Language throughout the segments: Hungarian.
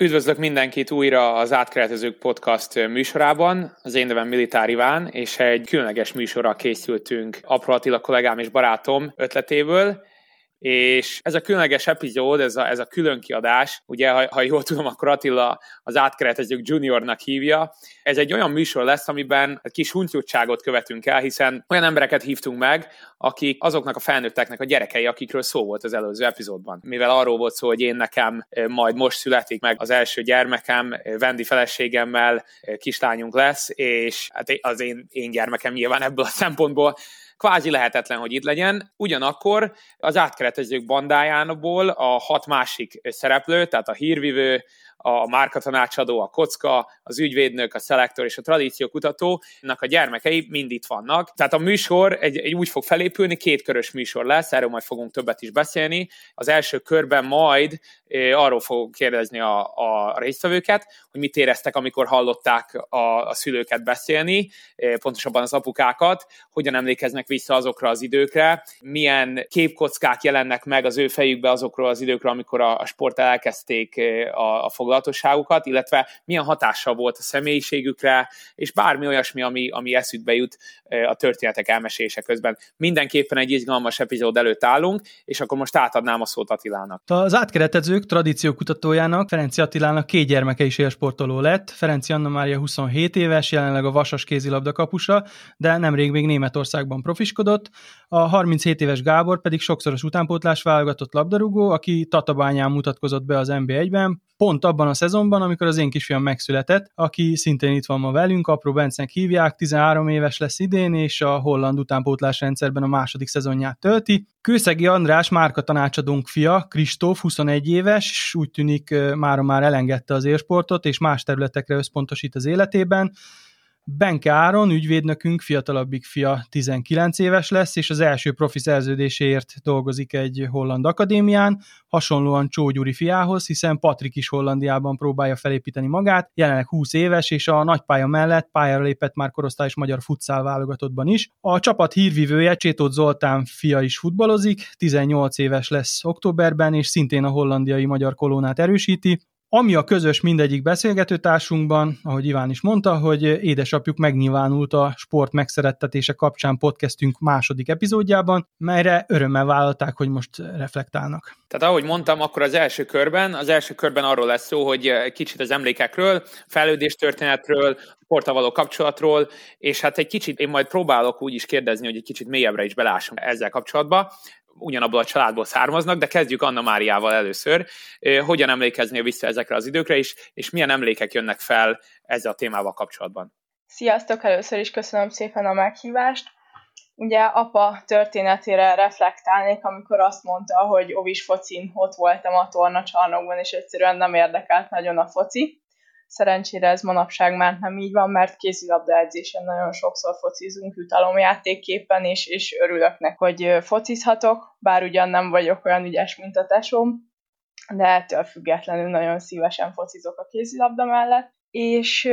Üdvözlök mindenkit újra az Átkeretezők Podcast műsorában. Az én nevem Militár Iván, és egy különleges műsorra készültünk Apró Attila kollégám és barátom ötletéből. És ez a különleges epizód, ez a, ez a külön kiadás, ugye, ha, ha jól tudom, akkor Attila az átkeretezők juniornak hívja. Ez egy olyan műsor lesz, amiben egy kis huntyútságot követünk el, hiszen olyan embereket hívtunk meg, akik azoknak a felnőtteknek a gyerekei, akikről szó volt az előző epizódban. Mivel arról volt szó, hogy én nekem majd most születik meg az első gyermekem, Vendi feleségemmel kislányunk lesz, és hát az én, én gyermekem nyilván ebből a szempontból kvázi lehetetlen, hogy itt legyen. Ugyanakkor az átkeretezők bandájából a hat másik szereplő, tehát a hírvivő, a márkatanácsadó, a kocka, az ügyvédnök, a szelektor és a tradíciókutatónak a gyermekei mind itt vannak. Tehát a műsor egy, egy úgy fog felépülni, két körös műsor lesz, erről majd fogunk többet is beszélni. Az első körben majd e, arról fogok kérdezni a, a résztvevőket, hogy mit éreztek, amikor hallották a, a szülőket beszélni, e, pontosabban az apukákat, hogyan emlékeznek vissza azokra az időkre, milyen képkockák jelennek meg az ő fejükbe azokról az időkről, amikor a, a sport elkezdték a, a foglalatosságukat, illetve milyen hatással volt a személyiségükre, és bármi olyasmi, ami, ami eszükbe jut a történetek elmesése közben. Mindenképpen egy izgalmas epizód előtt állunk, és akkor most átadnám a szót Attilának. Az átkeretezők tradíciókutatójának, Ferenci Attilának két gyermeke is élsportoló lett. Ferenci Anna Mária 27 éves, jelenleg a vasas kézilabda kapusa, de nemrég még Németországban profiskodott. A 37 éves Gábor pedig sokszoros utánpótlás válogatott labdarúgó, aki Tatabányán mutatkozott be az NB1-ben, pont abban a szezonban, amikor az én kisfiam megszületett, aki szintén itt van ma velünk, Apró Bencnek hívják, 13 éves lesz idén, és a holland utánpótlás rendszerben a második szezonját tölti. Kőszegi András márka tanácsadónk fia, Kristóf, 21 éves, és úgy tűnik mára már elengedte az élsportot, és más területekre összpontosít az életében. Benke Áron, ügyvédnökünk, fiatalabbik fia 19 éves lesz, és az első profi szerződéséért dolgozik egy holland akadémián, hasonlóan Csó Gyuri fiához, hiszen Patrik is Hollandiában próbálja felépíteni magát, jelenleg 20 éves, és a nagypálya mellett pályára lépett már korosztályos magyar futszál válogatottban is. A csapat hírvivője Csétót Zoltán fia is futballozik, 18 éves lesz októberben, és szintén a hollandiai magyar kolónát erősíti, ami a közös mindegyik beszélgetőtársunkban, ahogy Iván is mondta, hogy édesapjuk megnyilvánult a sport megszerettetése kapcsán podcastünk második epizódjában, melyre örömmel vállalták, hogy most reflektálnak. Tehát ahogy mondtam, akkor az első körben, az első körben arról lesz szó, hogy kicsit az emlékekről, fejlődés történetről, sporttal való kapcsolatról, és hát egy kicsit én majd próbálok úgy is kérdezni, hogy egy kicsit mélyebbre is belássam ezzel kapcsolatba ugyanabból a családból származnak, de kezdjük Anna Máriával először. Hogyan emlékeznél vissza ezekre az időkre is, és milyen emlékek jönnek fel ezzel a témával kapcsolatban? Sziasztok! Először is köszönöm szépen a meghívást. Ugye apa történetére reflektálnék, amikor azt mondta, hogy ovis focin ott voltam a tornacsarnokban, és egyszerűen nem érdekelt nagyon a foci. Szerencsére ez manapság már nem így van, mert kézilabda edzésen nagyon sokszor focizunk jutalomjátékképpen, és, és örülök neki, hogy focizhatok, bár ugyan nem vagyok olyan ügyes, mint a tesóm, de ettől függetlenül nagyon szívesen focizok a kézilabda mellett. És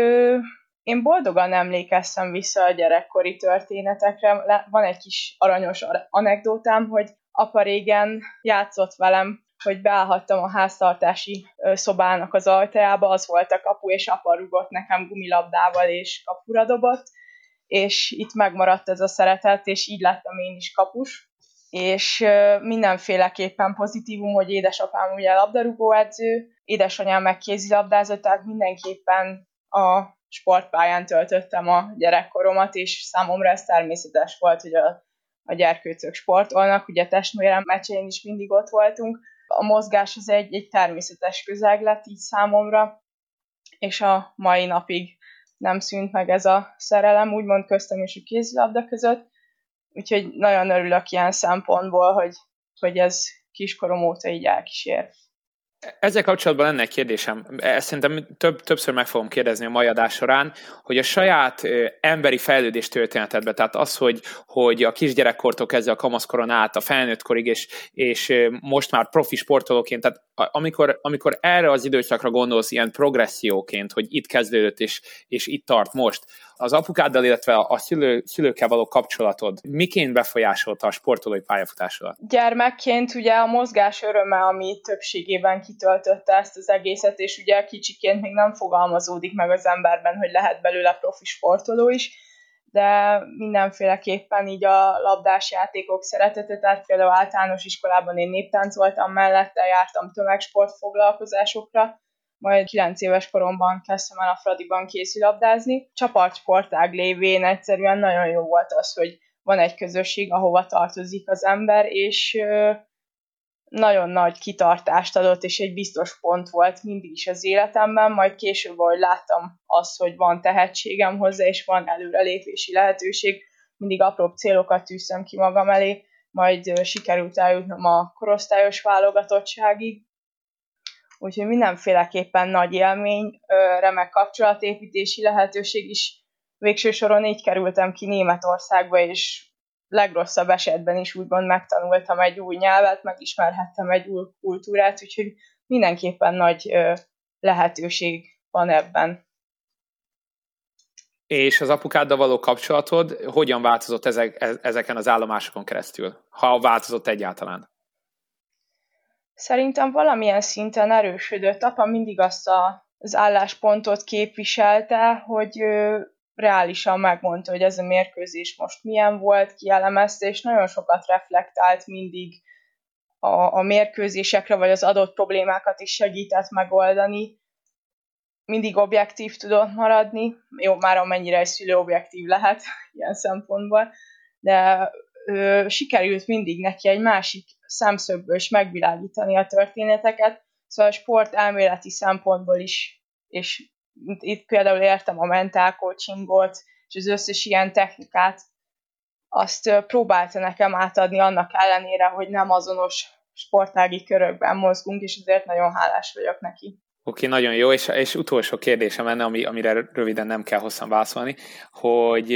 én boldogan emlékeztem vissza a gyerekkori történetekre. Van egy kis aranyos anekdótám, hogy apa régen játszott velem hogy beállhattam a háztartási szobának az ajtajába, az volt a kapu, és apa rugott nekem gumilabdával, és kapura dobott, és itt megmaradt ez a szeretet, és így lettem én is kapus, és mindenféleképpen pozitívum, hogy édesapám ugye labdarúgó edző, édesanyám meg kézilabdázott, tehát mindenképpen a sportpályán töltöttem a gyerekkoromat, és számomra ez természetes volt, hogy a, a gyerkőcök sportolnak, ugye testvérem meccsén is mindig ott voltunk, a mozgás az egy, egy természetes közeg lett így számomra, és a mai napig nem szűnt meg ez a szerelem, úgymond köztem és a kézilabda között, úgyhogy nagyon örülök ilyen szempontból, hogy, hogy ez kiskorom óta így elkísér. Ezzel kapcsolatban lenne egy kérdésem, ezt szerintem több, többször meg fogom kérdezni a mai adás során, hogy a saját emberi fejlődés történetedbe, tehát az, hogy, hogy a kisgyerekkortól kezdve a kamaszkoron át, a felnőttkorig, és, és most már profi sportolóként, tehát amikor, amikor erre az időszakra gondolsz ilyen progresszióként, hogy itt kezdődött és, és itt tart most, az apukáddal, illetve a szülő, szülőkkel való kapcsolatod miként befolyásolta a sportolói pályafutásodat? Gyermekként ugye a mozgás öröme, ami többségében kitöltötte ezt az egészet, és ugye kicsiként még nem fogalmazódik meg az emberben, hogy lehet belőle profi sportoló is, de mindenféleképpen így a labdás játékok szeretete, tehát például általános iskolában én néptáncoltam mellette, jártam tömegsport foglalkozásokra, majd 9 éves koromban kezdtem el a Fradiban kézilabdázni. Csapatsportág lévén egyszerűen nagyon jó volt az, hogy van egy közösség, ahova tartozik az ember, és nagyon nagy kitartást adott, és egy biztos pont volt mindig is az életemben, majd később, ahogy láttam azt, hogy van tehetségem hozzá, és van előrelépési lehetőség, mindig apróbb célokat tűztem ki magam elé, majd sikerült eljutnom a korosztályos válogatottságig, úgyhogy mindenféleképpen nagy élmény, remek kapcsolatépítési lehetőség is. Végső soron így kerültem ki Németországba, és legrosszabb esetben is úgymond megtanultam egy új nyelvet, megismerhettem egy új kultúrát, úgyhogy mindenképpen nagy lehetőség van ebben. És az apukáddal való kapcsolatod hogyan változott ezek, e, ezeken az állomásokon keresztül, ha változott egyáltalán? Szerintem valamilyen szinten erősödött. Apa mindig azt a, az álláspontot képviselte, hogy reálisan megmondta, hogy ez a mérkőzés most milyen volt, kielemezte, és nagyon sokat reflektált mindig a, a mérkőzésekre, vagy az adott problémákat is segített megoldani. Mindig objektív tudott maradni, jó, már amennyire egy szülő objektív lehet ilyen szempontból, de ö, sikerült mindig neki egy másik szemszögből is megvilágítani a történeteket, szóval a sport elméleti szempontból is, és itt például értem a mentál coachingot, és az összes ilyen technikát, azt próbálta nekem átadni annak ellenére, hogy nem azonos sportági körökben mozgunk, és ezért nagyon hálás vagyok neki. Oké, okay, nagyon jó, és, és utolsó kérdésem lenne, ami, amire röviden nem kell hosszan válaszolni, hogy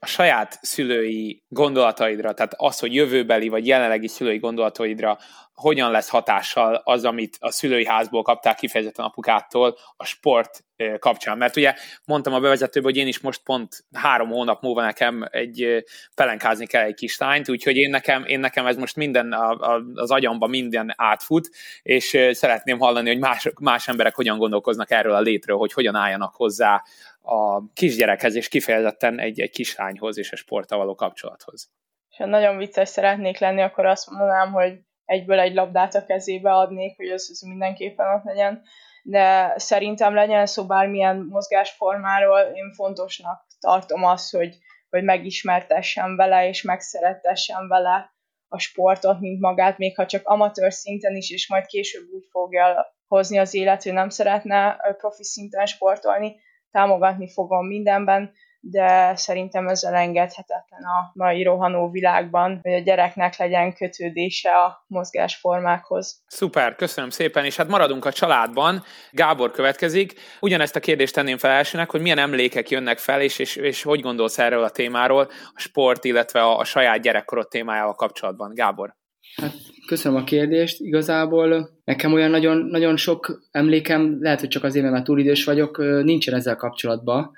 a saját szülői gondolataidra, tehát az, hogy jövőbeli vagy jelenlegi szülői gondolataidra hogyan lesz hatással az, amit a szülői házból kapták kifejezetten apukától a sport kapcsán. Mert ugye mondtam a bevezetőben, hogy én is most pont három hónap múlva nekem egy pelenkázni kell egy kislányt, úgyhogy én nekem, én nekem ez most minden a, a, az agyamba minden átfut, és szeretném hallani, hogy más, más emberek hogyan gondolkoznak erről a létről, hogy hogyan álljanak hozzá a kisgyerekhez, és kifejezetten egy, egy kislányhoz és a sporttal való kapcsolathoz. És nagyon vicces szeretnék lenni, akkor azt mondanám, hogy egyből egy labdát a kezébe adnék, hogy az, az mindenképpen ott legyen, de szerintem legyen szó bármilyen mozgásformáról, én fontosnak tartom azt, hogy, hogy megismertessem vele, és megszerettessem vele a sportot, mint magát, még ha csak amatőr szinten is, és majd később úgy fogja hozni az élet, hogy nem szeretne profi szinten sportolni, támogatni fogom mindenben, de szerintem ez elengedhetetlen a mai rohanó világban, hogy a gyereknek legyen kötődése a mozgásformákhoz. Szuper, köszönöm szépen, és hát maradunk a családban. Gábor következik. Ugyanezt a kérdést tenném fel elsőnek, hogy milyen emlékek jönnek fel, és, és, és hogy gondolsz erről a témáról, a sport, illetve a, a saját gyerekkorod témájával kapcsolatban. Gábor. Hát, köszönöm a kérdést. Igazából nekem olyan nagyon, nagyon sok emlékem, lehet, hogy csak azért, mert túl idős vagyok, nincsen ezzel kapcsolatban.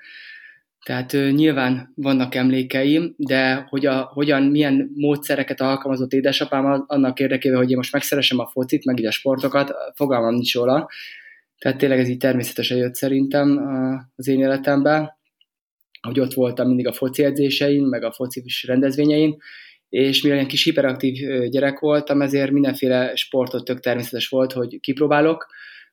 Tehát uh, nyilván vannak emlékeim, de hogy a, hogyan, milyen módszereket alkalmazott édesapám annak érdekében, hogy én most megszeresem a focit, meg így a sportokat, fogalmam nincs róla. Tehát tényleg ez így természetesen jött szerintem az én életemben, hogy ott voltam mindig a foci edzésein, meg a foci rendezvényein, és mivel ilyen kis hiperaktív gyerek voltam, ezért mindenféle sportot tök természetes volt, hogy kipróbálok.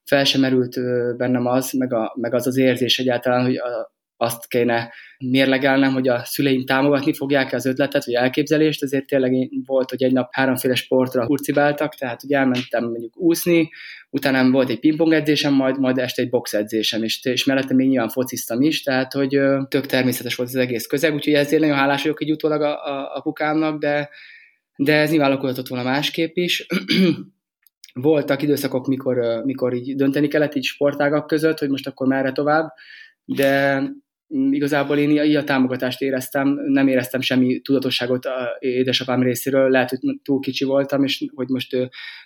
Fel sem merült bennem az, meg, a, meg az az érzés egyáltalán, hogy a, azt kéne mérlegelnem, hogy a szüleim támogatni fogják az ötletet, vagy elképzelést, ezért tényleg volt, hogy egy nap háromféle sportra kurcibáltak, tehát ugye elmentem mondjuk úszni, utána volt egy pingpong edzésem, majd, majd este egy box edzésem, és, és mellette még nyilván fociztam is, tehát hogy tök természetes volt az egész közeg, úgyhogy ezért nagyon hálás vagyok így utólag a, a, a kukámnak, de, de ez nyilván alakulhatott volna másképp is. Voltak időszakok, mikor, mikor így dönteni kellett így sportágak között, hogy most akkor merre tovább, de igazából én a támogatást éreztem, nem éreztem semmi tudatosságot a édesapám részéről, lehet, hogy túl kicsi voltam, és hogy most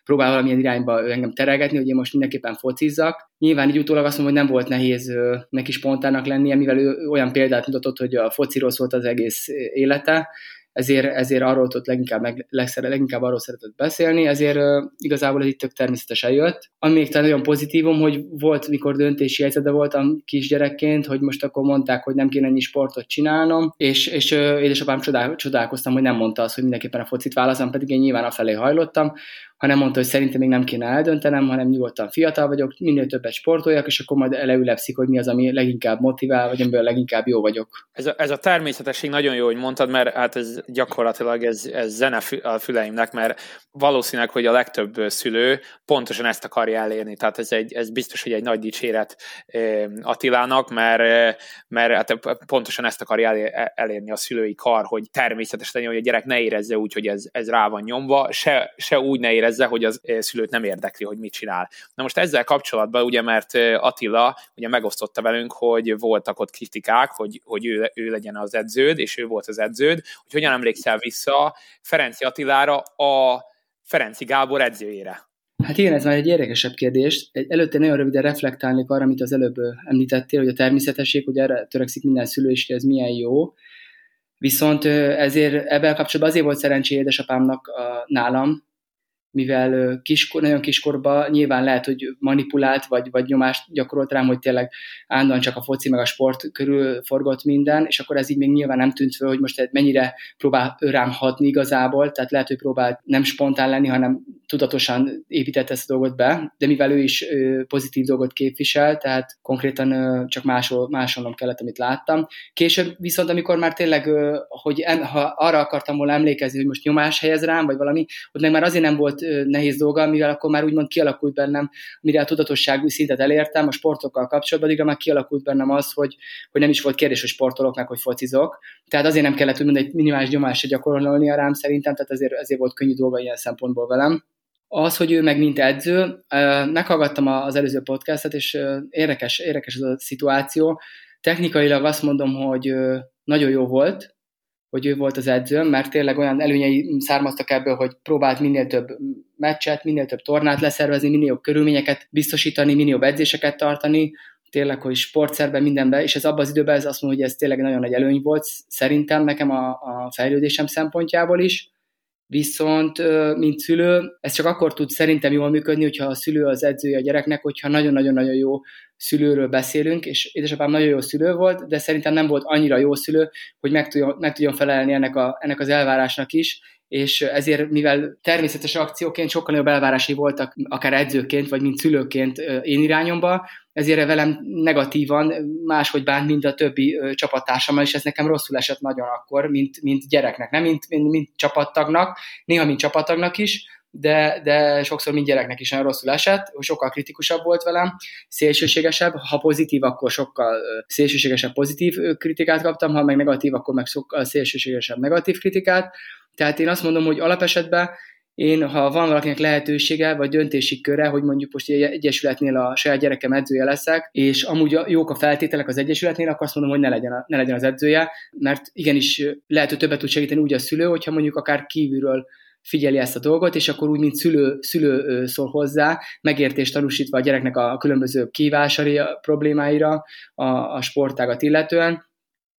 próbál valamilyen irányba engem teregetni, hogy én most mindenképpen focizzak. Nyilván így utólag azt mondom, hogy nem volt nehéz neki spontának lennie, mivel ő olyan példát mutatott, hogy a fociról szólt az egész élete, ezért, ezért arról tudott leginkább, meg, leginkább arról szeretett beszélni, ezért uh, igazából ez itt tök természetesen jött. Ami még nagyon pozitívum, hogy volt, mikor döntési helyzetben voltam kisgyerekként, hogy most akkor mondták, hogy nem kéne ennyi sportot csinálnom, és, és uh, édesapám csodál, csodálkoztam, hogy nem mondta azt, hogy mindenképpen a focit válaszom, pedig én nyilván felé hajlottam, hanem mondta, hogy szerintem még nem kéne eldöntenem, hanem nyugodtan fiatal vagyok, minél többet sportoljak, és akkor majd leülepszik, hogy mi az, ami leginkább motivál, vagy amiben leginkább jó vagyok. Ez a, ez a természetesség nagyon jó, hogy mondtad, mert hát ez gyakorlatilag ez, ez zene a füleimnek, mert valószínűleg, hogy a legtöbb szülő pontosan ezt akarja elérni. Tehát ez, egy, ez biztos, hogy egy nagy dicséret Attilának, mert, mert hát pontosan ezt akarja elérni a szülői kar, hogy természetesen, hogy a gyerek ne érezze úgy, hogy ez, ez rá van nyomva, se, se úgy ne érezze, hogy az szülőt nem érdekli, hogy mit csinál. Na most ezzel kapcsolatban, ugye, mert Attila ugye megosztotta velünk, hogy voltak ott kritikák, hogy, hogy ő, ő legyen az edződ, és ő volt az edződ, hogy hogyan emlékszel vissza Ferenci Attilára a Ferenci Gábor edzőjére? Hát igen, ez már egy érdekesebb kérdés. Előtte nagyon röviden reflektálnék arra, amit az előbb említettél, hogy a természetesség, hogy erre törekszik minden szülő, és ez milyen jó. Viszont ezért ebben kapcsolatban azért volt szerencsé édesapámnak a, nálam, mivel kiskor, nagyon kiskorban nyilván lehet, hogy manipulált, vagy, vagy nyomást gyakorolt rám, hogy tényleg állandóan csak a foci meg a sport körül forgott minden, és akkor ez így még nyilván nem tűnt föl, hogy most mennyire próbál rám hatni igazából, tehát lehet, hogy próbált nem spontán lenni, hanem tudatosan épített ezt a dolgot be, de mivel ő is pozitív dolgot képvisel, tehát konkrétan csak máshol, másolnom kellett, amit láttam. Később viszont, amikor már tényleg, hogy ha arra akartam volna emlékezni, hogy most nyomás helyez rám, vagy valami, ott meg már azért nem volt nehéz dolga, mivel akkor már úgymond kialakult bennem, mire a tudatosságú szintet elértem a sportokkal kapcsolatban, addigra már kialakult bennem az, hogy, hogy nem is volt kérdés, hogy sportolok meg, hogy focizok. Tehát azért nem kellett úgymond egy minimális nyomást gyakorolni a rám szerintem, tehát ezért, ezért volt könnyű dolga ilyen szempontból velem. Az, hogy ő meg mint edző, meghallgattam az előző podcastet, és érdekes, érdekes ez a szituáció. Technikailag azt mondom, hogy nagyon jó volt, hogy ő volt az edző, mert tényleg olyan előnyei származtak ebből, hogy próbált minél több meccset, minél több tornát leszervezni, minél jobb körülményeket biztosítani, minél jobb edzéseket tartani, tényleg, hogy sportszerben mindenben, és ez abban az időben ez azt mondja, hogy ez tényleg nagyon nagy előny volt szerintem nekem a, a fejlődésem szempontjából is, Viszont, mint szülő, ez csak akkor tud szerintem jól működni, hogyha a szülő az edzője a gyereknek, hogyha nagyon-nagyon-nagyon jó szülőről beszélünk, és édesapám nagyon jó szülő volt, de szerintem nem volt annyira jó szülő, hogy meg tudjon, meg tudjon felelni ennek, a, ennek az elvárásnak is, és ezért, mivel természetes akcióként sokkal nagyobb elvárásai voltak, akár edzőként, vagy mint szülőként én irányomba, ezért velem negatívan máshogy bánt, mint a többi csapattársammal, és ez nekem rosszul esett nagyon akkor, mint, mint gyereknek, nem mint, mint, mint csapattagnak, néha mint csapattagnak is, de, de sokszor mind gyereknek is nagyon rosszul esett, sokkal kritikusabb volt velem, szélsőségesebb, ha pozitív, akkor sokkal szélsőségesebb pozitív kritikát kaptam, ha meg negatív, akkor meg sokkal szélsőségesebb negatív kritikát, tehát én azt mondom, hogy alapesetben én, ha van valakinek lehetősége, vagy döntési köre, hogy mondjuk most egy egyesületnél a saját gyerekem edzője leszek, és amúgy jók a feltételek az egyesületnél, akkor azt mondom, hogy ne legyen, a, ne legyen az edzője, mert igenis lehet, hogy többet tud segíteni úgy a szülő, hogyha mondjuk akár kívülről figyeli ezt a dolgot, és akkor úgy, mint szülő, szülő szól hozzá, megértést tanúsítva a gyereknek a különböző kívásai problémáira, a, a sportágat illetően,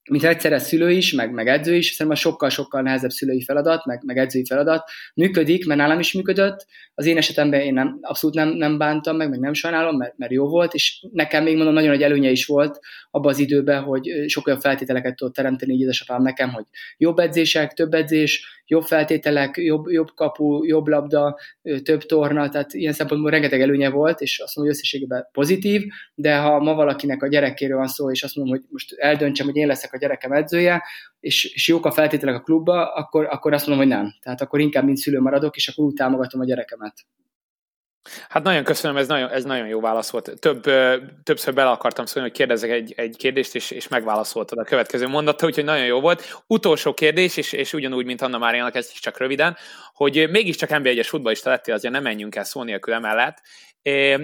mint egyszerre szülő is, meg, meg edző is, szerintem a sokkal-sokkal nehezebb szülői feladat, meg, meg edzői feladat. Működik, mert nálam is működött. Az én esetemben én nem, abszolút nem, nem bántam meg, meg nem sajnálom, mert, mert jó volt, és nekem még mondom, nagyon nagy előnye is volt abban az időben, hogy sokkal jobb feltételeket tudott teremteni így édesapám nekem, hogy jobb edzések, több edzés, jobb feltételek, jobb, jobb kapu, jobb labda, több torna, tehát ilyen szempontból rengeteg előnye volt, és azt mondom, hogy összességében pozitív, de ha ma valakinek a gyerekéről van szó, és azt mondom, hogy most eldöntsem, hogy én leszek a gyerekem edzője, és, és jók a feltételek a klubba, akkor, akkor azt mondom, hogy nem. Tehát akkor inkább mint szülő maradok, és akkor úgy támogatom a gyerekemet. Hát nagyon köszönöm, ez nagyon, ez nagyon jó válasz volt. Több, többször bele akartam szólni, hogy kérdezek egy, egy kérdést, és, és megválaszoltad a következő mondatta, úgyhogy nagyon jó volt. Utolsó kérdés, és, és ugyanúgy, mint Anna Máriának, ez is csak röviden, hogy mégiscsak NB1-es futballista lettél, azért nem menjünk el szó nélkül emellett,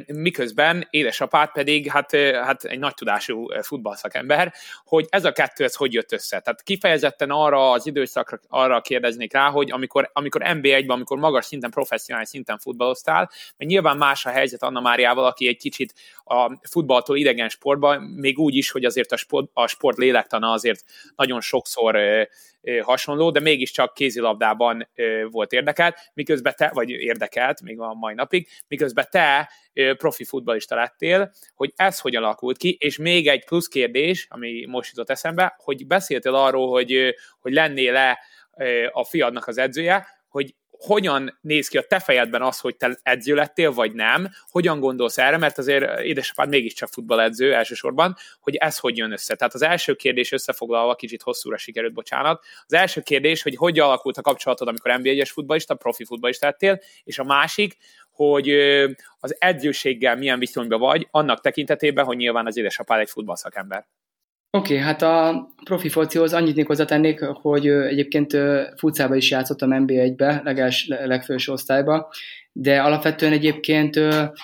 miközben édesapád pedig hát, hát egy nagy tudású futballszakember, hogy ez a kettő, ez hogy jött össze? Tehát kifejezetten arra az időszakra arra kérdeznék rá, hogy amikor, amikor NB1-ben, amikor magas szinten, professzionális szinten futballoztál, mert nyilván más a helyzet Anna Máriával, aki egy kicsit a futballtól idegen sportban, még úgy is, hogy azért a sport, a sport lélektana azért nagyon sokszor hasonló, de mégiscsak kézilabdában volt érdekelt, miközben te, vagy érdekelt még a mai napig, miközben te profi futballista lettél, hogy ez hogyan alakult ki, és még egy plusz kérdés, ami most jutott eszembe, hogy beszéltél arról, hogy, hogy lennél-e a fiadnak az edzője, hogy hogyan néz ki a te fejedben az, hogy te edző lettél, vagy nem, hogyan gondolsz erre, mert azért édesapád mégiscsak futballedző elsősorban, hogy ez hogy jön össze. Tehát az első kérdés összefoglalva, kicsit hosszúra sikerült, bocsánat. Az első kérdés, hogy hogy alakult a kapcsolatod, amikor NBA-es futballista, profi futballista lettél, és a másik, hogy az edzőséggel milyen viszonyban vagy, annak tekintetében, hogy nyilván az édesapád egy futballszakember. Oké, okay, hát a profi focihoz annyit még hozzátennék, hogy egyébként futszába is játszottam NB1-be, legels, legfős osztályba, de alapvetően egyébként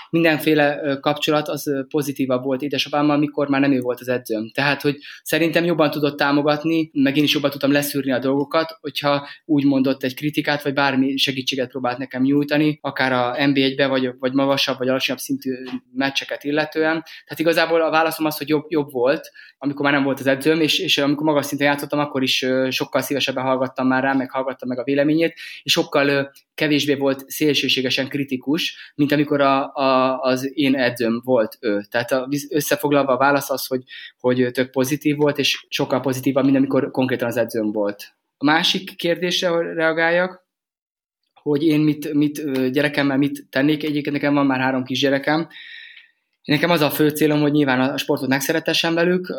mindenféle kapcsolat az pozitívabb volt édesapámmal, mikor már nem ő volt az edzőm. Tehát, hogy szerintem jobban tudott támogatni, meg én is jobban tudtam leszűrni a dolgokat, hogyha úgy mondott egy kritikát, vagy bármi segítséget próbált nekem nyújtani, akár a NB1-be, vagy, vagy magasabb, vagy alacsonyabb szintű meccseket illetően. Tehát igazából a válaszom az, hogy jobb, jobb volt, amikor már nem volt az edzőm, és, és amikor magas szinten játszottam, akkor is sokkal szívesebben hallgattam már rá, meg hallgattam meg a véleményét, és sokkal kevésbé volt szélsőségesen kritikus, mint amikor a, a, az én edzőm volt ő. Tehát a, összefoglalva a válasz az, hogy, hogy tök pozitív volt, és sokkal pozitívabb, mint amikor konkrétan az edzőm volt. A másik kérdésre reagáljak, hogy én mit, mit gyerekemmel mit tennék. Egyébként nekem van már három kisgyerekem, Nekem az a fő célom, hogy nyilván a sportot megszeretessem velük,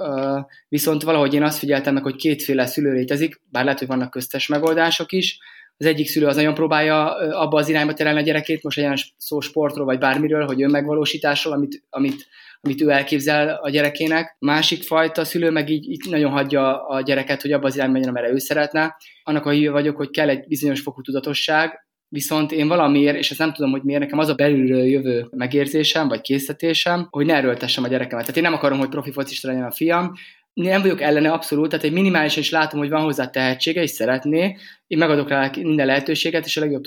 viszont valahogy én azt figyeltem meg, hogy kétféle szülő létezik, bár lehet, hogy vannak köztes megoldások is. Az egyik szülő az nagyon próbálja abba az irányba terelni a gyerekét, most legyen szó sportról vagy bármiről, hogy önmegvalósításról, amit, amit, amit ő elképzel a gyerekének. Másik fajta szülő meg így, így nagyon hagyja a gyereket, hogy abba az irányba menjen, amire ő szeretne. Annak a hívő vagyok, hogy kell egy bizonyos fokú tudatosság, Viszont én valamiért, és ezt nem tudom, hogy miért, nekem az a belülről jövő megérzésem, vagy készítésem, hogy ne erőltessem a gyerekemet. Tehát én nem akarom, hogy profi focista legyen a fiam, nem vagyok ellene abszolút, tehát egy minimálisan is látom, hogy van hozzá tehetsége, és szeretné, én megadok rá minden lehetőséget, és a legjobb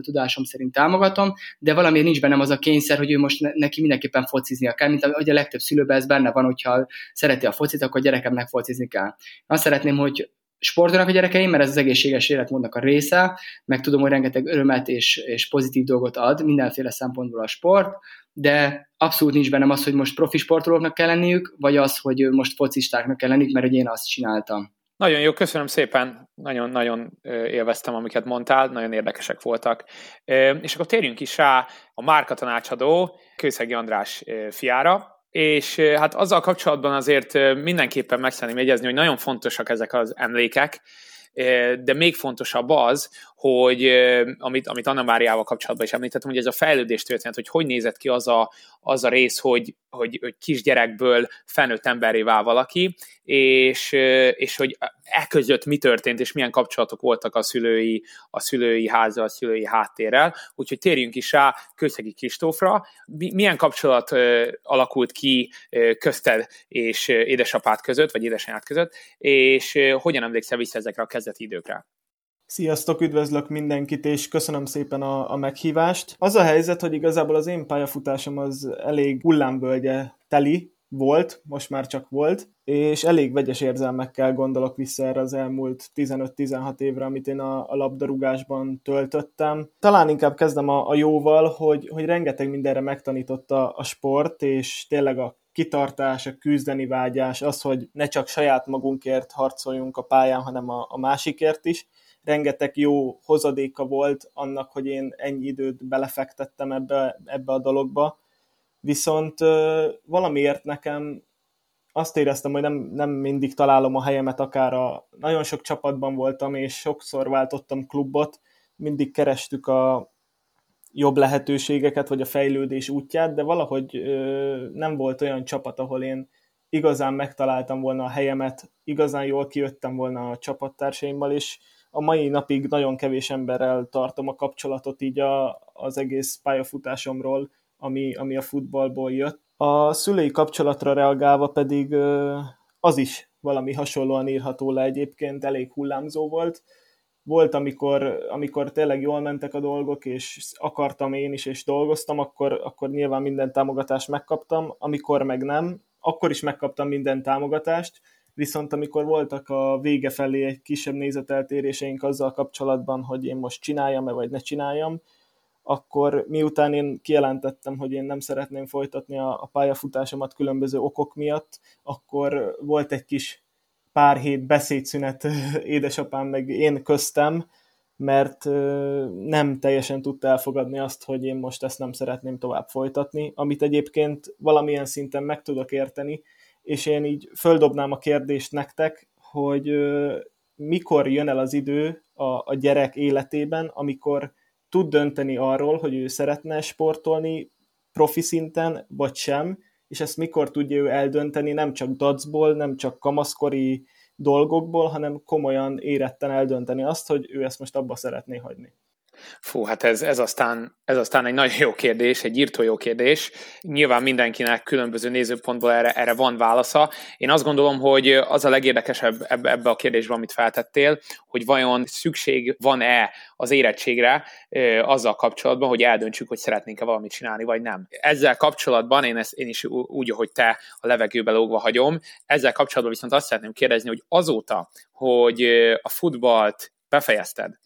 tudásom szerint támogatom, de valamiért nincs bennem az a kényszer, hogy ő most neki mindenképpen fociznia kell, mint ahogy a legtöbb szülőben ez benne van, hogyha szereti a focit, akkor a gyerekemnek focizni kell. Azt szeretném, hogy sportolnak a gyerekeim, mert ez az egészséges életmódnak a része, meg tudom, hogy rengeteg örömet és, és pozitív dolgot ad mindenféle szempontból a sport, de abszolút nincs bennem az, hogy most profi sportolóknak kell lenniük, vagy az, hogy most focistáknak kell lenniük, mert hogy én azt csináltam. Nagyon jó, köszönöm szépen, nagyon-nagyon élveztem, amiket mondtál, nagyon érdekesek voltak. És akkor térjünk is rá a márka tanácsadó Kőszegi András fiára, és hát azzal kapcsolatban azért mindenképpen meg szeretném jegyezni, hogy nagyon fontosak ezek az emlékek, de még fontosabb az, hogy amit, amit Anna Máriával kapcsolatban is említettem, hogy ez a fejlődés történet, hogy hogy nézett ki az a, az a rész, hogy, hogy, hogy kisgyerekből felnőtt emberré vál valaki, és, és hogy e között mi történt, és milyen kapcsolatok voltak a szülői, a szülői háza, a szülői háttérrel. Úgyhogy térjünk is rá Kőszegi Kristófra. Milyen kapcsolat alakult ki közted és édesapád között, vagy édesanyád között, és hogyan emlékszel vissza ezekre a kezdeti időkre? Sziasztok, üdvözlök mindenkit, és köszönöm szépen a, a meghívást. Az a helyzet, hogy igazából az én pályafutásom az elég hullámvölgye teli volt, most már csak volt, és elég vegyes érzelmekkel gondolok vissza erre az elmúlt 15-16 évre, amit én a, a labdarúgásban töltöttem. Talán inkább kezdem a, a jóval, hogy, hogy rengeteg mindenre megtanította a sport, és tényleg a kitartás, a küzdeni vágyás, az, hogy ne csak saját magunkért harcoljunk a pályán, hanem a, a másikért is, rengeteg jó hozadéka volt annak, hogy én ennyi időt belefektettem ebbe, ebbe a dologba. Viszont valamiért nekem azt éreztem, hogy nem, nem mindig találom a helyemet, akár a, nagyon sok csapatban voltam, és sokszor váltottam klubot, mindig kerestük a jobb lehetőségeket, vagy a fejlődés útját, de valahogy ö, nem volt olyan csapat, ahol én igazán megtaláltam volna a helyemet, igazán jól kijöttem volna a csapattársaimmal, és a mai napig nagyon kevés emberrel tartom a kapcsolatot így a, az egész pályafutásomról, ami, ami a futballból jött. A szülői kapcsolatra reagálva pedig az is valami hasonlóan írható le egyébként, elég hullámzó volt. Volt, amikor, amikor tényleg jól mentek a dolgok, és akartam én is, és dolgoztam, akkor, akkor nyilván minden támogatást megkaptam, amikor meg nem, akkor is megkaptam minden támogatást, viszont amikor voltak a vége felé egy kisebb nézeteltéréseink azzal kapcsolatban, hogy én most csináljam-e, vagy ne csináljam, akkor miután én kijelentettem, hogy én nem szeretném folytatni a, a pályafutásomat különböző okok miatt, akkor volt egy kis pár hét beszédszünet édesapám meg én köztem, mert nem teljesen tudta elfogadni azt, hogy én most ezt nem szeretném tovább folytatni, amit egyébként valamilyen szinten meg tudok érteni, és én így földobnám a kérdést nektek, hogy mikor jön el az idő a, a gyerek életében, amikor tud dönteni arról, hogy ő szeretne sportolni profi szinten, vagy sem, és ezt mikor tudja ő eldönteni, nem csak dacból, nem csak kamaszkori dolgokból, hanem komolyan éretten eldönteni azt, hogy ő ezt most abba szeretné hagyni. Fú, hát ez, ez, aztán, ez aztán egy nagyon jó kérdés, egy írtó jó kérdés. Nyilván mindenkinek különböző nézőpontból erre, erre van válasza. Én azt gondolom, hogy az a legérdekesebb ebbe, ebbe a kérdésben, amit feltettél, hogy vajon szükség van-e az érettségre azzal kapcsolatban, hogy eldöntsük, hogy szeretnénk-e valamit csinálni, vagy nem. Ezzel kapcsolatban én, ezt, én is úgy, ahogy te a levegőbe lógva hagyom, ezzel kapcsolatban viszont azt szeretném kérdezni, hogy azóta, hogy a futballt befejezted,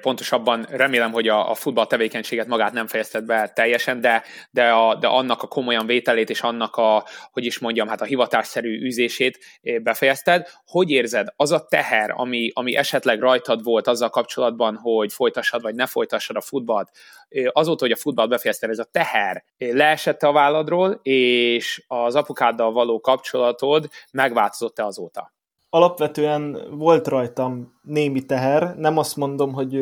pontosabban remélem, hogy a, a futball tevékenységet magát nem fejezted be teljesen, de, de, a, de annak a komolyan vételét és annak a, hogy is mondjam, hát a hivatásszerű űzését befejezted. Hogy érzed, az a teher, ami, ami esetleg rajtad volt azzal kapcsolatban, hogy folytassad vagy ne folytassad a futballt, azóta, hogy a futballt befejezted, ez a teher leesett a válladról, és az apukáddal való kapcsolatod megváltozott-e azóta? Alapvetően volt rajtam némi teher, nem azt mondom, hogy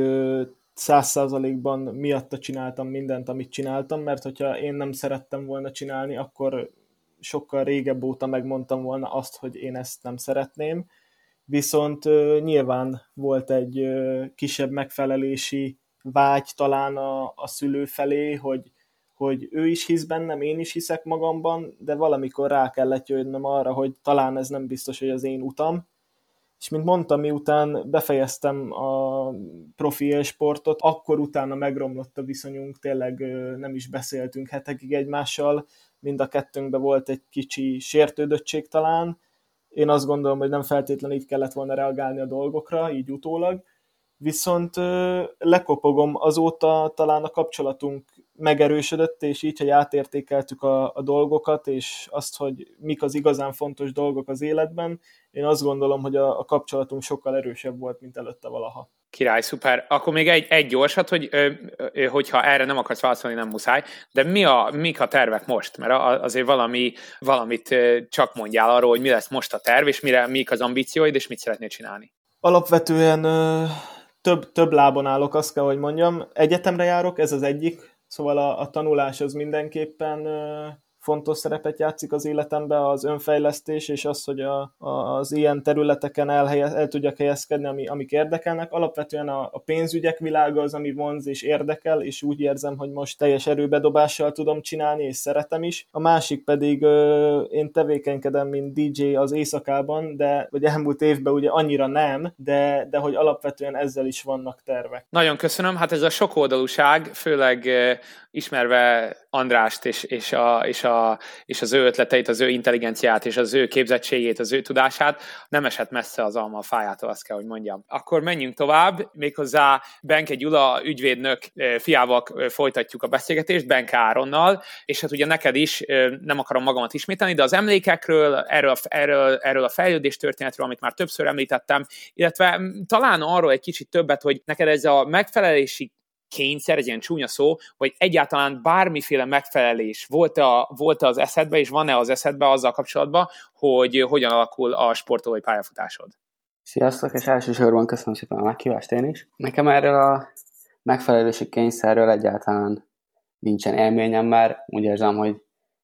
száz százalékban miatta csináltam mindent, amit csináltam, mert hogyha én nem szerettem volna csinálni, akkor sokkal régebb óta megmondtam volna azt, hogy én ezt nem szeretném. Viszont nyilván volt egy kisebb megfelelési vágy talán a, a szülő felé, hogy hogy ő is hisz bennem, én is hiszek magamban, de valamikor rá kellett jönnöm arra, hogy talán ez nem biztos, hogy az én utam. És mint mondtam, miután befejeztem a profi sportot, akkor utána megromlott a viszonyunk, tényleg nem is beszéltünk hetekig egymással, mind a kettőnkben volt egy kicsi sértődöttség talán. Én azt gondolom, hogy nem feltétlenül így kellett volna reagálni a dolgokra, így utólag. Viszont lekopogom azóta talán a kapcsolatunk megerősödött, és így, hogy átértékeltük a, a dolgokat, és azt, hogy mik az igazán fontos dolgok az életben, én azt gondolom, hogy a, a kapcsolatunk sokkal erősebb volt, mint előtte valaha. Király, szuper. Akkor még egy, egy gyorsat, hogy ö, ö, hogyha erre nem akarsz válaszolni, nem muszáj, de mi a, mik a tervek most? Mert azért valami, valamit csak mondjál arról, hogy mi lesz most a terv, és mire, mik az ambícióid, és mit szeretnél csinálni. Alapvetően ö, több, több lábon állok, azt kell, hogy mondjam. Egyetemre járok, ez az egyik Szóval a, a tanulás az mindenképpen fontos szerepet játszik az életemben, az önfejlesztés, és az, hogy a, a, az ilyen területeken elhelyez, el tudjak helyezkedni, ami, amik érdekelnek. Alapvetően a, a pénzügyek világa az, ami vonz és érdekel, és úgy érzem, hogy most teljes erőbedobással tudom csinálni, és szeretem is. A másik pedig ö, én tevékenykedem, mint DJ az éjszakában, de vagy elmúlt évben ugye annyira nem, de, de hogy alapvetően ezzel is vannak tervek. Nagyon köszönöm, hát ez a sokoldalúság, főleg ismerve Andrást és, és, a, és, a, és az ő ötleteit, az ő intelligenciát és az ő képzettségét, az ő tudását, nem esett messze az alma a fájától, azt kell, hogy mondjam. Akkor menjünk tovább, méghozzá Benke Gyula ügyvédnök fiával folytatjuk a beszélgetést, Benke Áronnal, és hát ugye neked is, nem akarom magamat ismételni, de az emlékekről, erről, erről, erről a fejlődés történetről, amit már többször említettem, illetve talán arról egy kicsit többet, hogy neked ez a megfelelési kényszer, ez ilyen csúnya szó, vagy egyáltalán bármiféle megfelelés volt-e, a, volt-e az eszedbe, és van-e az eszedbe azzal kapcsolatban, hogy hogyan alakul a sportolói pályafutásod? Sziasztok, és elsősorban köszönöm szépen a meghívást én is. Nekem erről a megfelelési kényszerről egyáltalán nincsen élményem, mert úgy érzem, hogy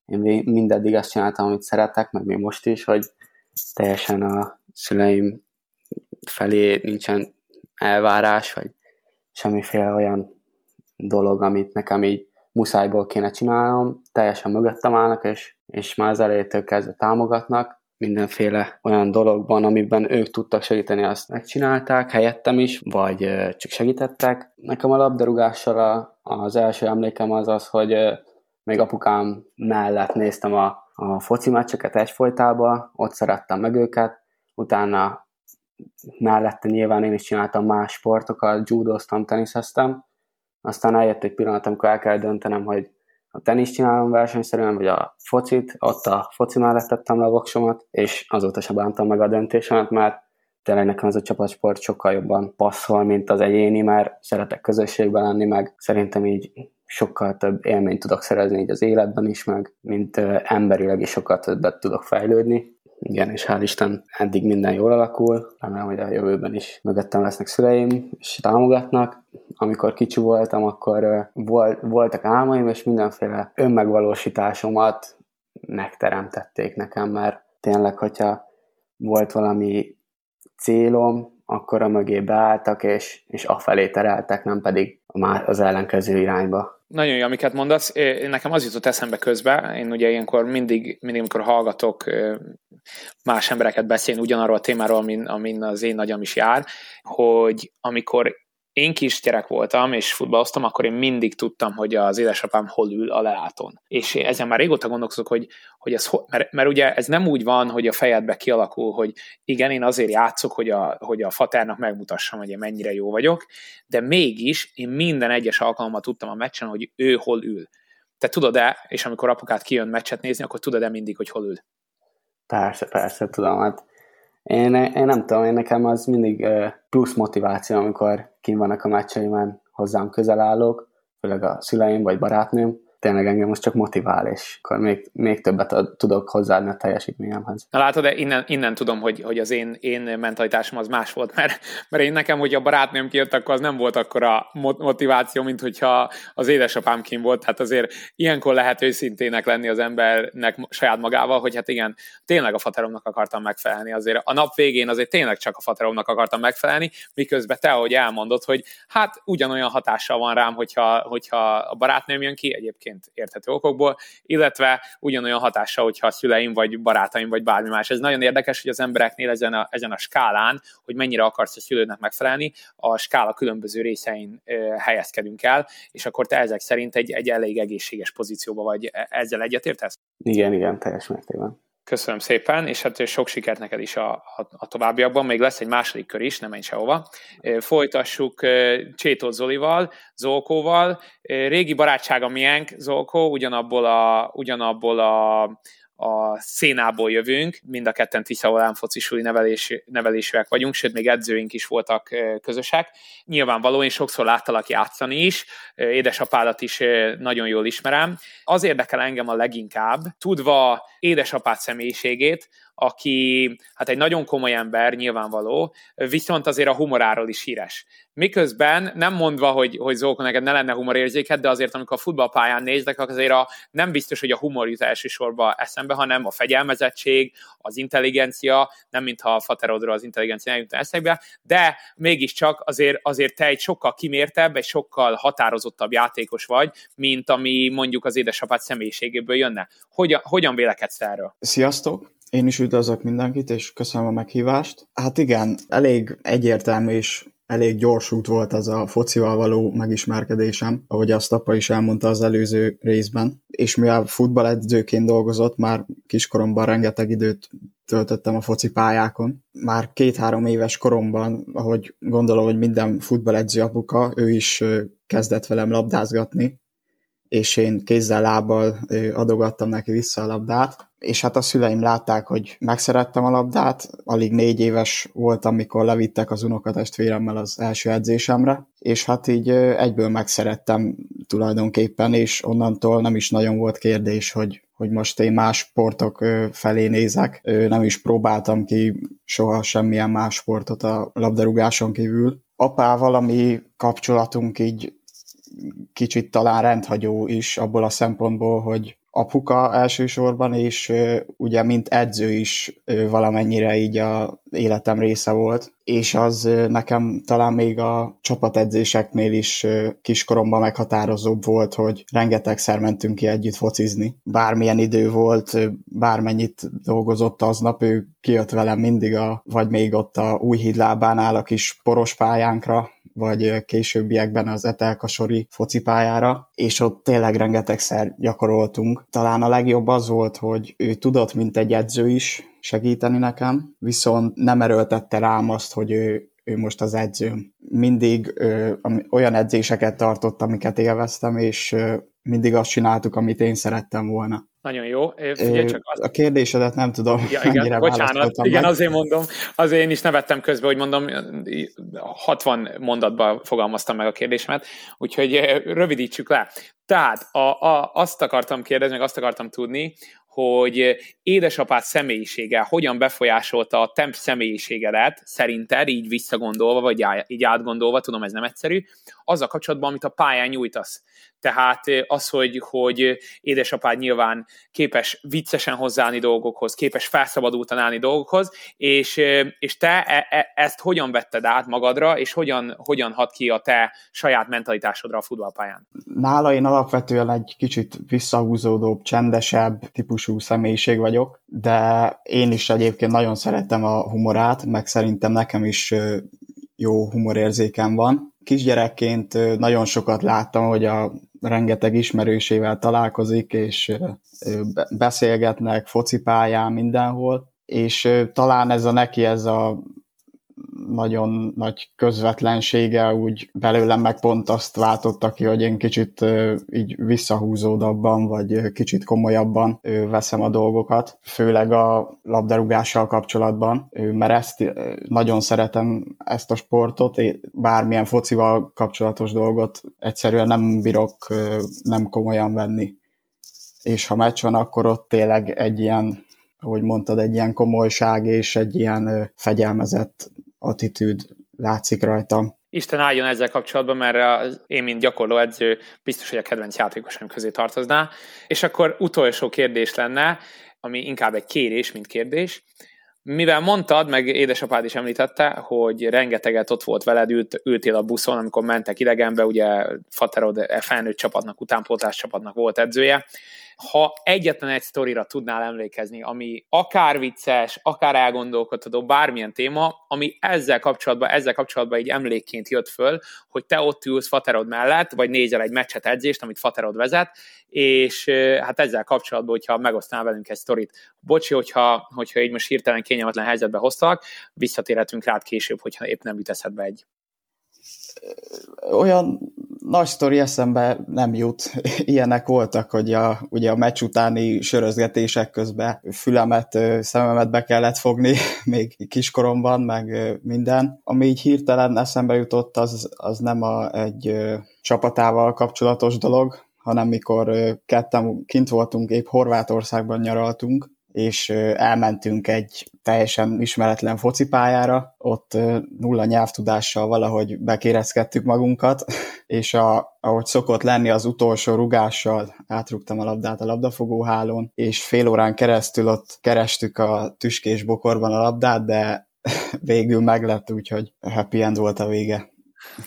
én mindeddig azt csináltam, amit szeretek, meg még most is, hogy teljesen a szüleim felé nincsen elvárás, vagy semmiféle olyan dolog, amit nekem így muszájból kéne csinálnom, teljesen mögöttem állnak, és, és már az elejétől kezdve támogatnak, mindenféle olyan dologban, amiben ők tudtak segíteni, azt megcsinálták, helyettem is, vagy csak segítettek. Nekem a labdarúgással az első emlékem az az, hogy még apukám mellett néztem a a foci meccseket egyfolytában, ott szerettem meg őket, utána mellette nyilván én is csináltam más sportokat, judoztam, teniszeztem, aztán eljött egy pillanat, amikor el kell döntenem, hogy a tenis csinálom versenyszerűen, vagy a focit, ott a foci mellett tettem le a voksomat, és azóta sem bántam meg a döntésemet, mert tényleg nekem ez a csapatsport sokkal jobban passzol, mint az egyéni, mert szeretek közösségben lenni, meg szerintem így sokkal több élményt tudok szerezni így az életben is, meg mint emberileg is sokkal többet tudok fejlődni. Igen, és hál' Isten eddig minden jól alakul, remélem, hogy a jövőben is mögöttem lesznek szüleim, és támogatnak. Amikor kicsi voltam, akkor volt, voltak álmaim, és mindenféle önmegvalósításomat megteremtették nekem, mert tényleg, hogyha volt valami célom, akkor a mögé beálltak, és, és afelé tereltek, nem pedig az ellenkező irányba. Nagyon jó, amiket mondasz. Nekem az jutott eszembe közben, én ugye ilyenkor mindig, mindig amikor hallgatok más embereket beszélni ugyanarról a témáról, amin, amin az én nagyam is jár, hogy amikor én kisgyerek voltam, és futballoztam, akkor én mindig tudtam, hogy az édesapám hol ül a leáton. És én ezen már régóta gondolkozok, hogy, hogy ez, mert, mert ugye ez nem úgy van, hogy a fejedbe kialakul, hogy igen, én azért játszok, hogy a, hogy a faternak megmutassam, hogy én mennyire jó vagyok, de mégis én minden egyes alkalommal tudtam a meccsen, hogy ő hol ül. Te tudod-e, és amikor apukát kijön meccset nézni, akkor tudod-e mindig, hogy hol ül? Persze, persze, tudom. Hát én, én nem tudom, én nekem az mindig plusz motiváció, amikor kim vannak a meccseimen, hozzám közel állok, főleg a szüleim vagy barátnőm, tényleg engem most csak motivál, és akkor még, még többet tudok hozzáadni a teljesítményemhez. Na látod, de innen, innen tudom, hogy, hogy az én, én mentalitásom az más volt, mert, mert én nekem, hogy a barátnőm kijött, akkor az nem volt akkora motiváció, mint hogyha az édesapám kim volt. Hát azért ilyenkor lehet őszintének lenni az embernek saját magával, hogy hát igen, tényleg a fateromnak akartam megfelelni. Azért a nap végén azért tényleg csak a fateromnak akartam megfelelni, miközben te, ahogy elmondod, hogy hát ugyanolyan hatással van rám, hogyha, hogyha a barátnőm jön ki, egyébként egyébként érthető okokból, illetve ugyanolyan hatása, hogyha a szüleim, vagy barátaim, vagy bármi más. Ez nagyon érdekes, hogy az embereknél ezen a, ezen a skálán, hogy mennyire akarsz a szülődnek megfelelni, a skála különböző részein ö, helyezkedünk el, és akkor te ezek szerint egy, egy elég egészséges pozícióba vagy. E, ezzel egyetértesz? Igen, igen, teljes mértékben. Köszönöm szépen, és hát sok sikert neked is a, a, a továbbiakban. Még lesz egy második kör is, nem menj sehova. Folytassuk Csétó Zolival, Zolkóval. Régi barátsága miénk, Zolkó, ugyanabból a, ugyanabból a, a szénából jövünk, mind a ketten Tisza focisúli nevelés, nevelésűek vagyunk, sőt, még edzőink is voltak közösek. Nyilvánvaló, én sokszor láttalak játszani is, édesapádat is nagyon jól ismerem. Az érdekel engem a leginkább, tudva édesapád személyiségét, aki hát egy nagyon komoly ember, nyilvánvaló, viszont azért a humoráról is híres. Miközben nem mondva, hogy, hogy Zóko neked ne lenne humorérzéket, de azért amikor a futballpályán néznek, azért a, nem biztos, hogy a humor jut elsősorban eszembe, hanem a fegyelmezettség, az intelligencia, nem mintha a faterodra az intelligencia jutna eszembe, de mégiscsak azért, azért te egy sokkal kimértebb, egy sokkal határozottabb játékos vagy, mint ami mondjuk az édesapád személyiségéből jönne. Hogyan, hogyan vélekedsz erről? Sziasztok! Én is üdvözlök mindenkit, és köszönöm a meghívást. Hát igen, elég egyértelmű és elég gyors út volt az a focival való megismerkedésem, ahogy azt apa is elmondta az előző részben. És mivel futballedzőként dolgozott, már kiskoromban rengeteg időt töltöttem a foci pályákon. Már két-három éves koromban, ahogy gondolom, hogy minden futballedző apuka, ő is kezdett velem labdázgatni, és én kézzel, lábbal adogattam neki vissza a labdát, és hát a szüleim látták, hogy megszerettem a labdát, alig négy éves voltam, mikor levittek az unokatestvéremmel az első edzésemre, és hát így egyből megszerettem tulajdonképpen, és onnantól nem is nagyon volt kérdés, hogy, hogy most én más sportok felé nézek. Nem is próbáltam ki soha semmilyen más sportot a labdarúgáson kívül. Apával, ami kapcsolatunk így kicsit talán rendhagyó is abból a szempontból, hogy apuka elsősorban, és ugye mint edző is valamennyire így a életem része volt, és az nekem talán még a csapatedzéseknél is kiskoromban meghatározóbb volt, hogy rengetegszer mentünk ki együtt focizni. Bármilyen idő volt, bármennyit dolgozott aznap, ő kijött velem mindig, a, vagy még ott a új hídlábánál a kis poros pályánkra, vagy későbbiekben az Etelkasori focipályára, és ott tényleg rengetegszer gyakoroltunk. Talán a legjobb az volt, hogy ő tudott, mint egy edző is segíteni nekem, viszont nem erőltette rám azt, hogy ő, ő most az edzőm. Mindig ö, olyan edzéseket tartott, amiket élveztem, és ö, mindig azt csináltuk, amit én szerettem volna. Nagyon jó. Figyelj csak az... A kérdésedet nem tudom, ja, igen, bocsánat, igen, meg. azért mondom, azért én is nevettem közben, hogy mondom, 60 mondatban fogalmaztam meg a kérdésemet, úgyhogy rövidítsük le. Tehát a, a, azt akartam kérdezni, meg azt akartam tudni, hogy édesapád személyisége hogyan befolyásolta a temp személyiségedet, szerinted, így visszagondolva, vagy így átgondolva, tudom, ez nem egyszerű, azzal kapcsolatban, amit a pályán nyújtasz. Tehát az, hogy, hogy édesapád nyilván képes viccesen hozzáállni dolgokhoz, képes felszabadultan állni dolgokhoz, és, és te e, e, ezt hogyan vetted át magadra, és hogyan, hogyan hat ki a te saját mentalitásodra a futballpályán? Nála én alapvetően egy kicsit visszahúzódóbb, csendesebb típusú személyiség vagyok, de én is egyébként nagyon szeretem a humorát, meg szerintem nekem is jó humorérzékem van. Kisgyerekként nagyon sokat láttam, hogy a rengeteg ismerősével találkozik, és beszélgetnek focipályán mindenhol, és talán ez a neki ez a nagyon nagy közvetlensége úgy belőlem meg pont azt váltotta ki, hogy én kicsit így visszahúzódabban, vagy kicsit komolyabban veszem a dolgokat, főleg a labdarúgással kapcsolatban, mert ezt nagyon szeretem ezt a sportot, bármilyen focival kapcsolatos dolgot egyszerűen nem bírok nem komolyan venni. És ha meccs van, akkor ott tényleg egy ilyen ahogy mondtad, egy ilyen komolyság és egy ilyen fegyelmezett attitűd látszik rajta. Isten álljon ezzel kapcsolatban, mert én, mint gyakorló edző, biztos, hogy a kedvenc játékosaim közé tartozná. És akkor utolsó kérdés lenne, ami inkább egy kérés, mint kérdés. Mivel mondtad, meg édesapád is említette, hogy rengeteget ott volt veled, ült, ültél a buszon, amikor mentek idegenbe, ugye Faterod e felnőtt csapatnak, utánpótlás csapatnak volt edzője, ha egyetlen egy sztorira tudnál emlékezni, ami akár vicces, akár elgondolkodható, bármilyen téma, ami ezzel kapcsolatban, ezzel kapcsolatban egy emlékként jött föl, hogy te ott ülsz Faterod mellett, vagy nézel egy meccset edzést, amit Faterod vezet, és hát ezzel kapcsolatban, hogyha megosztnál velünk egy sztorit. Bocsi, hogyha, hogyha így most hirtelen kényelmetlen helyzetbe hoztak, visszatérhetünk rád később, hogyha épp nem jut eszedbe egy olyan nagy sztori eszembe nem jut. Ilyenek voltak, hogy a, ugye a meccs utáni sörözgetések közben fülemet, szememet be kellett fogni, még kiskoromban, meg minden. Ami így hirtelen eszembe jutott, az, az nem a, egy csapatával kapcsolatos dolog, hanem mikor ketten kint voltunk, épp Horvátországban nyaraltunk, és elmentünk egy teljesen ismeretlen focipályára, ott nulla nyelvtudással valahogy bekérezkedtük magunkat, és a, ahogy szokott lenni, az utolsó rugással átrugtam a labdát a labdafogóhálón, és fél órán keresztül ott kerestük a tüskés bokorban a labdát, de végül meglett, úgyhogy happy end volt a vége.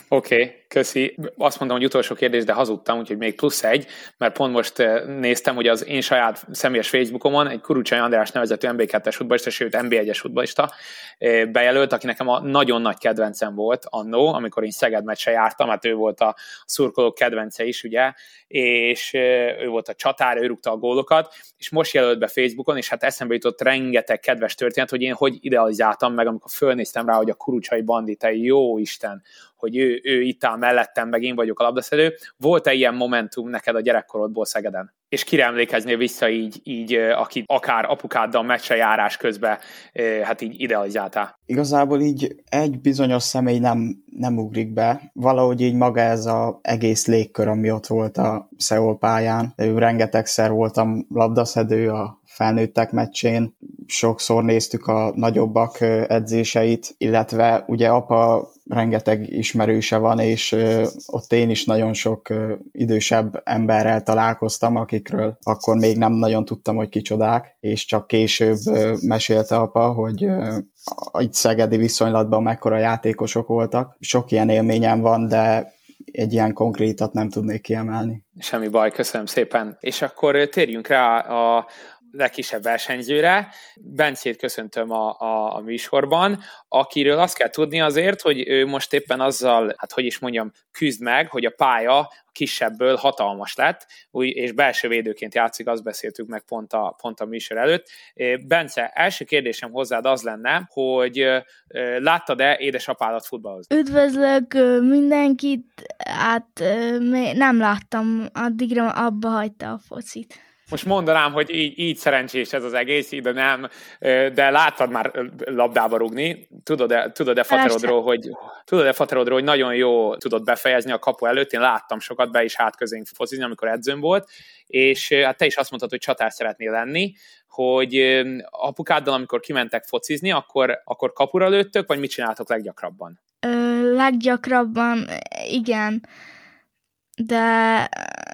Oké, okay, köszi. Azt mondom, hogy utolsó kérdés, de hazudtam, úgyhogy még plusz egy, mert pont most eh, néztem, hogy az én saját személyes Facebookomon egy Kurucsai András nevezetű MB2-es futballista, sőt MB1-es futballista eh, bejelölt, aki nekem a nagyon nagy kedvencem volt annó, amikor én Szeged meccse jártam, hát ő volt a szurkolók kedvence is, ugye, és eh, ő volt a csatár, ő rúgta a gólokat, és most jelölt be Facebookon, és hát eszembe jutott rengeteg kedves történet, hogy én hogy idealizáltam meg, amikor fölnéztem rá, hogy a Kurucsai banditai, jó Isten, hogy ő, ő itt áll mellettem, meg én vagyok a labdaszedő. Volt-e ilyen momentum neked a gyerekkorodból Szegeden? És kire emlékeznél vissza így, így aki akár apukáddal meccse járás közben hát így idealizáltál? Igazából így egy bizonyos személy nem, nem ugrik be. Valahogy így maga ez az egész légkör, ami ott volt a Szeol pályán. Rengetegszer voltam labdaszedő a felnőttek meccsén, sokszor néztük a nagyobbak edzéseit, illetve ugye apa rengeteg ismerőse van, és ott én is nagyon sok idősebb emberrel találkoztam, akikről akkor még nem nagyon tudtam, hogy kicsodák, és csak később mesélte apa, hogy egy szegedi viszonylatban mekkora játékosok voltak. Sok ilyen élményem van, de egy ilyen konkrétat nem tudnék kiemelni. Semmi baj, köszönöm szépen. És akkor térjünk rá a, legkisebb versenyzőre. Bencét köszöntöm a, a, a műsorban, akiről azt kell tudni azért, hogy ő most éppen azzal, hát hogy is mondjam, küzd meg, hogy a pálya kisebbből hatalmas lett, új, és belső védőként játszik, azt beszéltük meg pont a, pont a műsor előtt. Bence, első kérdésem hozzád az lenne, hogy láttad-e édesapádat futballozni? Üdvözlök mindenkit, hát nem láttam, addigra abba hagyta a focit most mondanám, hogy így, így szerencsés ez az egész, de nem, de láttad már labdába rugni, tudod-e, tudod-e Faterodról, hogy, tudod-e Faterodról, hogy nagyon jó tudod befejezni a kapu előtt, én láttam sokat, be is hát közénk focizni, amikor edzőm volt, és hát te is azt mondtad, hogy csatár szeretnél lenni, hogy apukáddal, amikor kimentek focizni, akkor, akkor kapura lőttök, vagy mit csináltok leggyakrabban? Ö, leggyakrabban, igen de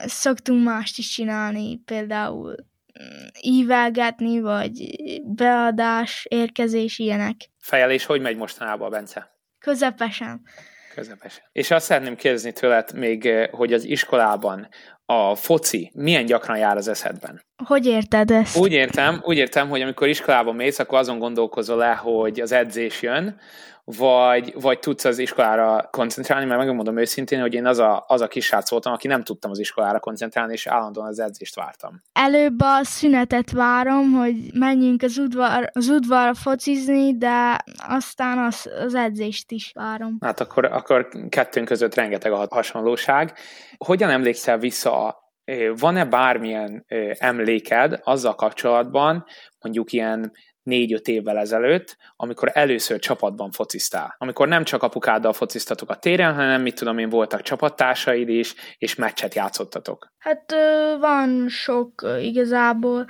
szoktunk mást is csinálni, például mm, ívelgetni, vagy beadás, érkezés, ilyenek. Fejelés hogy megy mostanában, Bence? Közepesen. Közepesen. És azt szeretném kérdezni tőled még, eh, hogy az iskolában a foci milyen gyakran jár az eszedben? Hogy érted ezt? Úgy értem, úgy értem, hogy amikor iskolában mész, akkor azon gondolkozol le, hogy az edzés jön, vagy, vagy tudsz az iskolára koncentrálni, mert megmondom őszintén, hogy én az a, az a kis srác voltam, aki nem tudtam az iskolára koncentrálni, és állandóan az edzést vártam. Előbb a szünetet várom, hogy menjünk az, udvar, az udvarra focizni, de aztán az, az edzést is várom. Hát akkor, akkor kettőnk között rengeteg a hasonlóság. Hogyan emlékszel vissza van-e bármilyen emléked azzal kapcsolatban, mondjuk ilyen négy-öt évvel ezelőtt, amikor először csapatban fociztál. Amikor nem csak apukáddal fociztatok a téren, hanem mit tudom én, voltak csapattársaid is, és meccset játszottatok. Hát van sok igazából.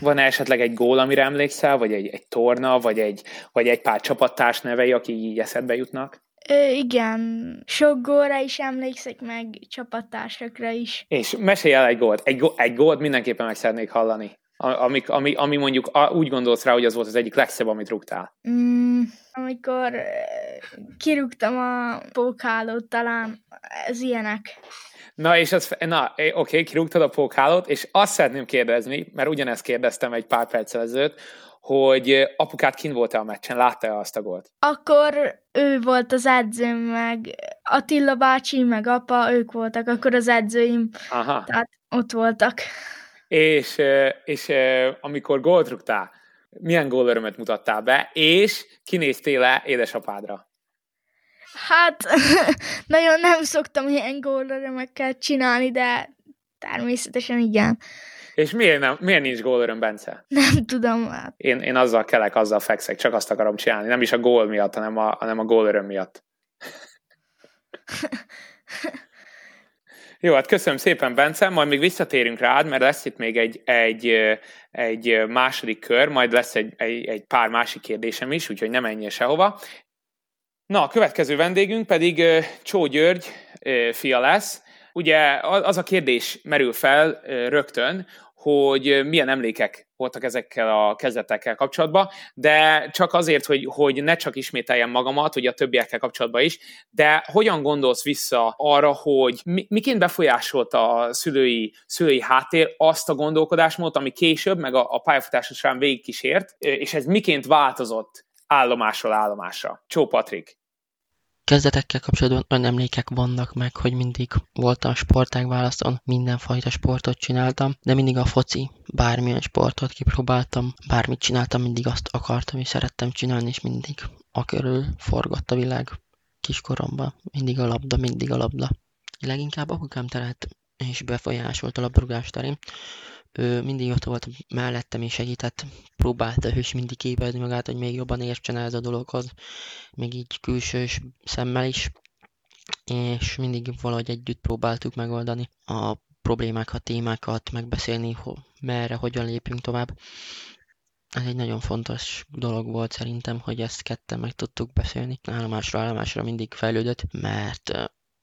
Van-e esetleg egy gól, amire emlékszel, vagy egy, egy torna, vagy egy, vagy egy pár csapattárs nevei, akik így eszedbe jutnak? Ö, igen, sok gólra is emlékszek, meg csapattársakra is. És mesélj el egy gólt. Egy, gól, egy gólt mindenképpen meg szeretnék hallani ami, ami, ami mondjuk úgy gondolsz rá, hogy az volt az egyik legszebb, amit rúgtál? Mm, amikor kirúgtam a pókhálót, talán ez ilyenek. Na, és az, na, oké, okay, kirúgtad a pókhálót, és azt szeretném kérdezni, mert ugyanezt kérdeztem egy pár perccel ezelőtt, hogy apukát kin volt-e a meccsen, látta-e azt a gólt? Akkor ő volt az edzőm, meg Attila bácsi, meg apa, ők voltak akkor az edzőim. Aha. Tehát ott voltak és, és amikor gólt rúgtál, milyen gólörömet mutattál be, és kinéztél le édesapádra? Hát, nagyon nem szoktam ilyen gólörömekkel csinálni, de természetesen igen. És miért, nem, miért nincs gólöröm, Bence? Nem tudom. Hát. Én, én azzal kelek, azzal fekszek, csak azt akarom csinálni. Nem is a gól miatt, hanem a, hanem a gólöröm miatt. Jó, hát köszönöm szépen, Bence, majd még visszatérünk rád, mert lesz itt még egy, egy, egy második kör, majd lesz egy, egy, egy pár másik kérdésem is, úgyhogy nem menjél sehova. Na, a következő vendégünk pedig Csó György fia lesz. Ugye az a kérdés merül fel rögtön, hogy milyen emlékek voltak ezekkel a kezdetekkel kapcsolatban, de csak azért, hogy, hogy ne csak ismételjem magamat, hogy a többiekkel kapcsolatban is, de hogyan gondolsz vissza arra, hogy mi, miként befolyásolta a szülői, szülői háttér azt a gondolkodásmódot, ami később, meg a, a pályafutása során végigkísért, és ez miként változott állomásról állomásra? Csó Patrik kezdetekkel kapcsolatban olyan emlékek vannak meg, hogy mindig voltam sportág választon, mindenfajta sportot csináltam, de mindig a foci, bármilyen sportot kipróbáltam, bármit csináltam, mindig azt akartam és szerettem csinálni, és mindig a körül forgott a világ kiskoromban. Mindig a labda, mindig a labda. Leginkább apukám terelt és befolyásolt a labdarúgás terén. Ő mindig ott volt mellettem és segített, próbálta is mindig képezni magát, hogy még jobban értsen ez a dologhoz, még így külsős szemmel is, és mindig valahogy együtt próbáltuk megoldani a problémákat, témákat, megbeszélni, ho, merre, hogyan lépünk tovább. Ez egy nagyon fontos dolog volt szerintem, hogy ezt ketten meg tudtuk beszélni. Állomásra állomásra mindig fejlődött, mert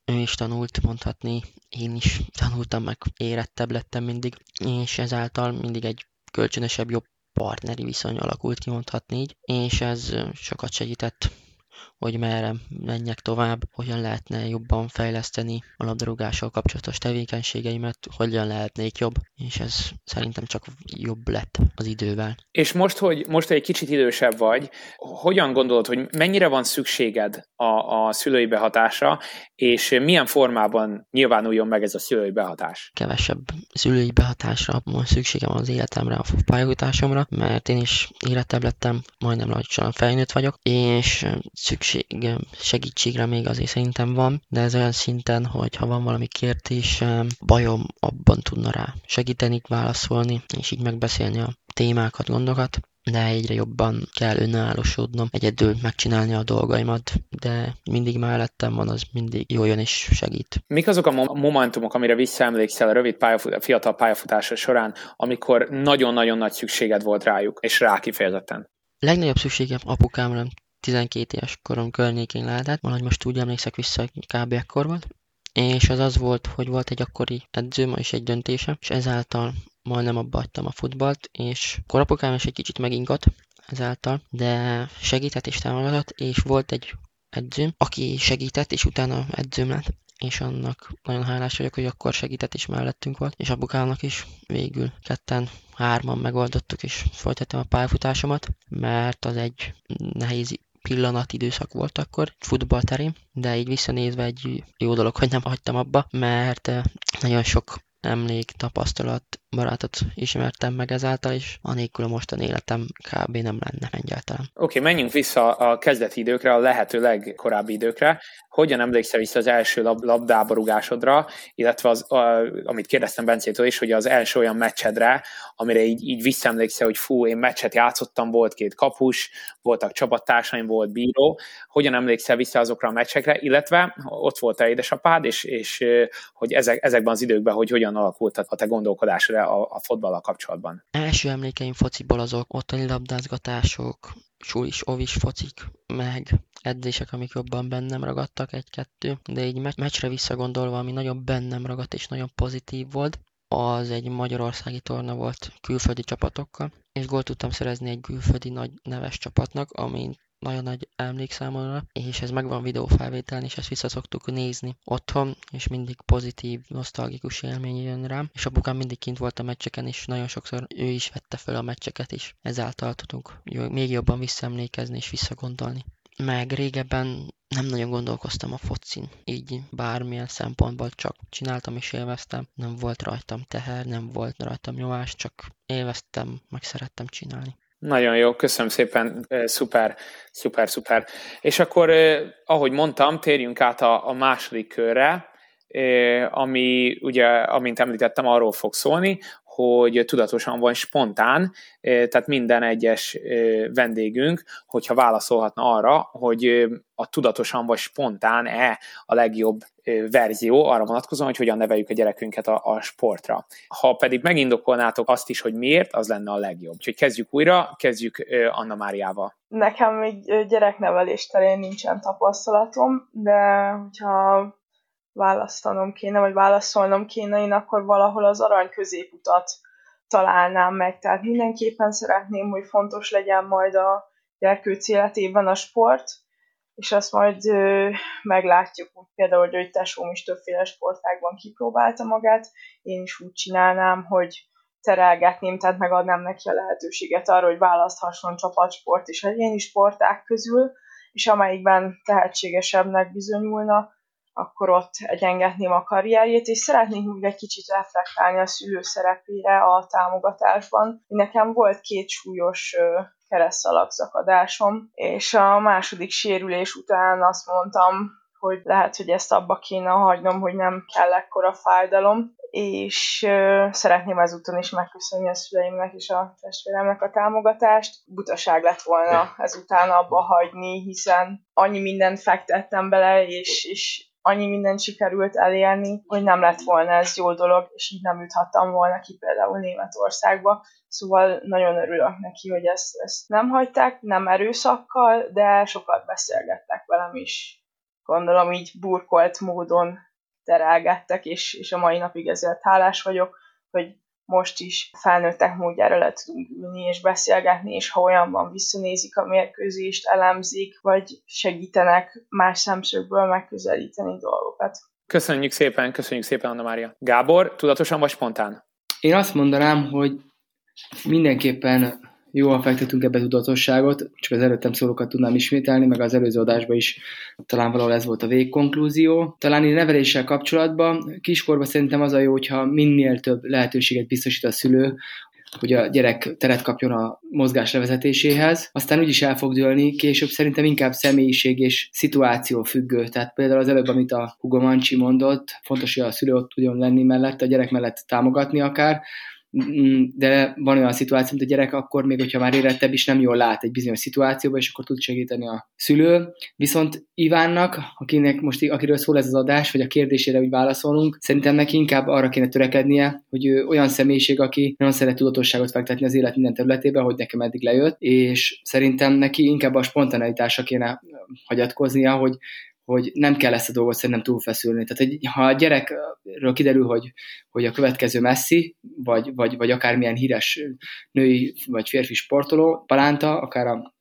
ő is tanult, mondhatni, én is tanultam, meg érettebb lettem mindig, és ezáltal mindig egy kölcsönösebb, jobb partneri viszony alakult ki, mondhatni így, és ez sokat segített hogy merre menjek tovább, hogyan lehetne jobban fejleszteni a labdarúgással kapcsolatos tevékenységeimet, hogyan lehetnék jobb, és ez szerintem csak jobb lett az idővel. És most, hogy most egy kicsit idősebb vagy, hogyan gondolod, hogy mennyire van szükséged a, a szülői behatásra, és milyen formában nyilvánuljon meg ez a szülői behatás? Kevesebb szülői behatásra van szükségem az életemre, a pályafutásomra, mert én is életebb lettem, majdnem lassan felnőtt vagyok, és szükség segítségre még azért szerintem van, de ez olyan szinten, hogy ha van valami kérdésem, bajom, abban tudna rá segíteni, válaszolni, és így megbeszélni a témákat, gondokat de egyre jobban kell önállósodnom, egyedül megcsinálni a dolgaimat, de mindig mellettem van, az mindig jó jön és segít. Mik azok a momentumok, amire visszaemlékszel a rövid pályafut- fiatal pályafutása során, amikor nagyon-nagyon nagy szükséged volt rájuk, és rá kifejezetten? Legnagyobb szükségem apukámra 12 éves korom környékén lehetett, valahogy most úgy emlékszek vissza, kb. ekkor volt, és az az volt, hogy volt egy akkori edzőm és egy döntése, és ezáltal majdnem abba hagytam a futballt, és korapokám is egy kicsit megingott ezáltal, de segített és támogatott, és volt egy edzőm, aki segített, és utána edzőm lett, és annak nagyon hálás vagyok, hogy akkor segített és mellettünk volt, és apukámnak is végül ketten, hárman megoldottuk, és folytattam a pályafutásomat, mert az egy nehéz pillanat időszak volt akkor futballterén, de így visszanézve egy jó dolog, hogy nem hagytam abba, mert eh, nagyon sok emlék, tapasztalat, barátot ismertem meg ezáltal, és anélkül a mostani életem kb. nem lenne egyáltalán. Oké, okay, menjünk vissza a kezdeti időkre, a lehető legkorábbi időkre. Hogyan emlékszel vissza az első lab- labdába rugásodra, illetve az, a, amit kérdeztem Bencétől is, hogy az első olyan meccsedre, amire így, így visszaemlékszel, hogy fú, én meccset játszottam, volt két kapus, voltak csapattársaim, volt bíró. Hogyan emlékszel vissza azokra a meccsekre, illetve ott volt a édesapád, és, és hogy ezek, ezekben az időkben, hogy hogyan alakult a te gondolkodásra a, a fotballal kapcsolatban? Első emlékeim fociból azok ottani labdázgatások, sulis, ovis focik, meg edzések, amik jobban bennem ragadtak, egy-kettő, de így me- meccsre visszagondolva, ami nagyon bennem ragadt és nagyon pozitív volt, az egy magyarországi torna volt külföldi csapatokkal, és gólt tudtam szerezni egy külföldi nagy neves csapatnak, amin nagyon nagy emlék számomra, és ez megvan videófelvételen, és ezt vissza szoktuk nézni otthon, és mindig pozitív, nosztalgikus élmény jön rám, és apukám mindig kint volt a meccseken, és nagyon sokszor ő is vette fel a meccseket is, ezáltal tudunk még jobban visszaemlékezni és visszagondolni. Meg régebben nem nagyon gondolkoztam a focin, így bármilyen szempontból csak csináltam és élveztem, nem volt rajtam teher, nem volt rajtam nyomás, csak élveztem, meg szerettem csinálni. Nagyon jó, köszönöm szépen, szuper, szuper, szuper. És akkor, ahogy mondtam, térjünk át a, a második körre, ami ugye, amint említettem, arról fog szólni, hogy tudatosan vagy spontán, tehát minden egyes vendégünk, hogyha válaszolhatna arra, hogy a tudatosan vagy spontán-e a legjobb verzió arra vonatkozóan, hogy hogyan neveljük a gyerekünket a, a sportra. Ha pedig megindokolnátok azt is, hogy miért, az lenne a legjobb. Úgyhogy kezdjük újra, kezdjük Anna Máriával. Nekem még gyereknevelés terén nincsen tapasztalatom, de hogyha választanom kéne, vagy válaszolnom kéne, én akkor valahol az arany középutat találnám meg. Tehát mindenképpen szeretném, hogy fontos legyen majd a gyerkőc életében a sport, és azt majd ö, meglátjuk, úgy például, hogy tesóm is többféle sportágban kipróbálta magát, én is úgy csinálnám, hogy terelgetném, tehát megadnám neki a lehetőséget arra, hogy választhasson csapatsport és egyéni sporták közül, és amelyikben tehetségesebbnek bizonyulna, akkor ott egyengetném a karrierjét, és szeretnék még egy kicsit reflektálni a szülő szerepére a támogatásban. Nekem volt két súlyos keresztalagzakadásom, és a második sérülés után azt mondtam, hogy lehet, hogy ezt abba kéne hagynom, hogy nem kell ekkora fájdalom, és uh, szeretném ezúton is megköszönni a szüleimnek és a testvéremnek a támogatást. Butaság lett volna ezután abba hagyni, hiszen annyi mindent fektettem bele, és, és annyi mindent sikerült elérni, hogy nem lett volna ez jó dolog, és így nem juthattam volna ki például Németországba. Szóval nagyon örülök neki, hogy ezt, ezt nem hagyták, nem erőszakkal, de sokat beszélgettek velem is. Gondolom így burkolt módon terelgettek, és, és a mai napig ezért hálás vagyok, hogy most is felnőttek módjára le tudunk ülni és beszélgetni, és ha olyan van, visszanézik a mérkőzést, elemzik, vagy segítenek más szemszögből megközelíteni dolgokat. Köszönjük szépen, köszönjük szépen, Anna Mária. Gábor, tudatosan vagy spontán? Én azt mondanám, hogy mindenképpen jól fektetünk ebbe tudatosságot, csak az előttem szólókat tudnám ismételni, meg az előző adásban is talán valahol ez volt a végkonklúzió. Talán így neveléssel kapcsolatban kiskorban szerintem az a jó, hogyha minél több lehetőséget biztosít a szülő, hogy a gyerek teret kapjon a mozgás levezetéséhez. Aztán úgy is el fog dőlni, később szerintem inkább személyiség és szituáció függő. Tehát például az előbb, amit a Hugo Manci mondott, fontos, hogy a szülő ott tudjon lenni mellett, a gyerek mellett támogatni akár, de van olyan szituáció, mint a gyerek akkor még, hogyha már érettebb is nem jól lát egy bizonyos szituációban, és akkor tud segíteni a szülő. Viszont Ivánnak, akinek most, akiről szól ez az adás, vagy a kérdésére úgy válaszolunk, szerintem neki inkább arra kéne törekednie, hogy ő olyan személyiség, aki nagyon szeret tudatosságot fektetni az élet minden területébe, hogy nekem eddig lejött, és szerintem neki inkább a spontaneitásra kéne hagyatkoznia, hogy hogy nem kell ezt a dolgot szerintem túlfeszülni. Tehát, hogy ha a gyerekről kiderül, hogy, hogy a következő Messi, vagy, vagy, vagy akármilyen híres női vagy férfi sportoló, Palánta, akár a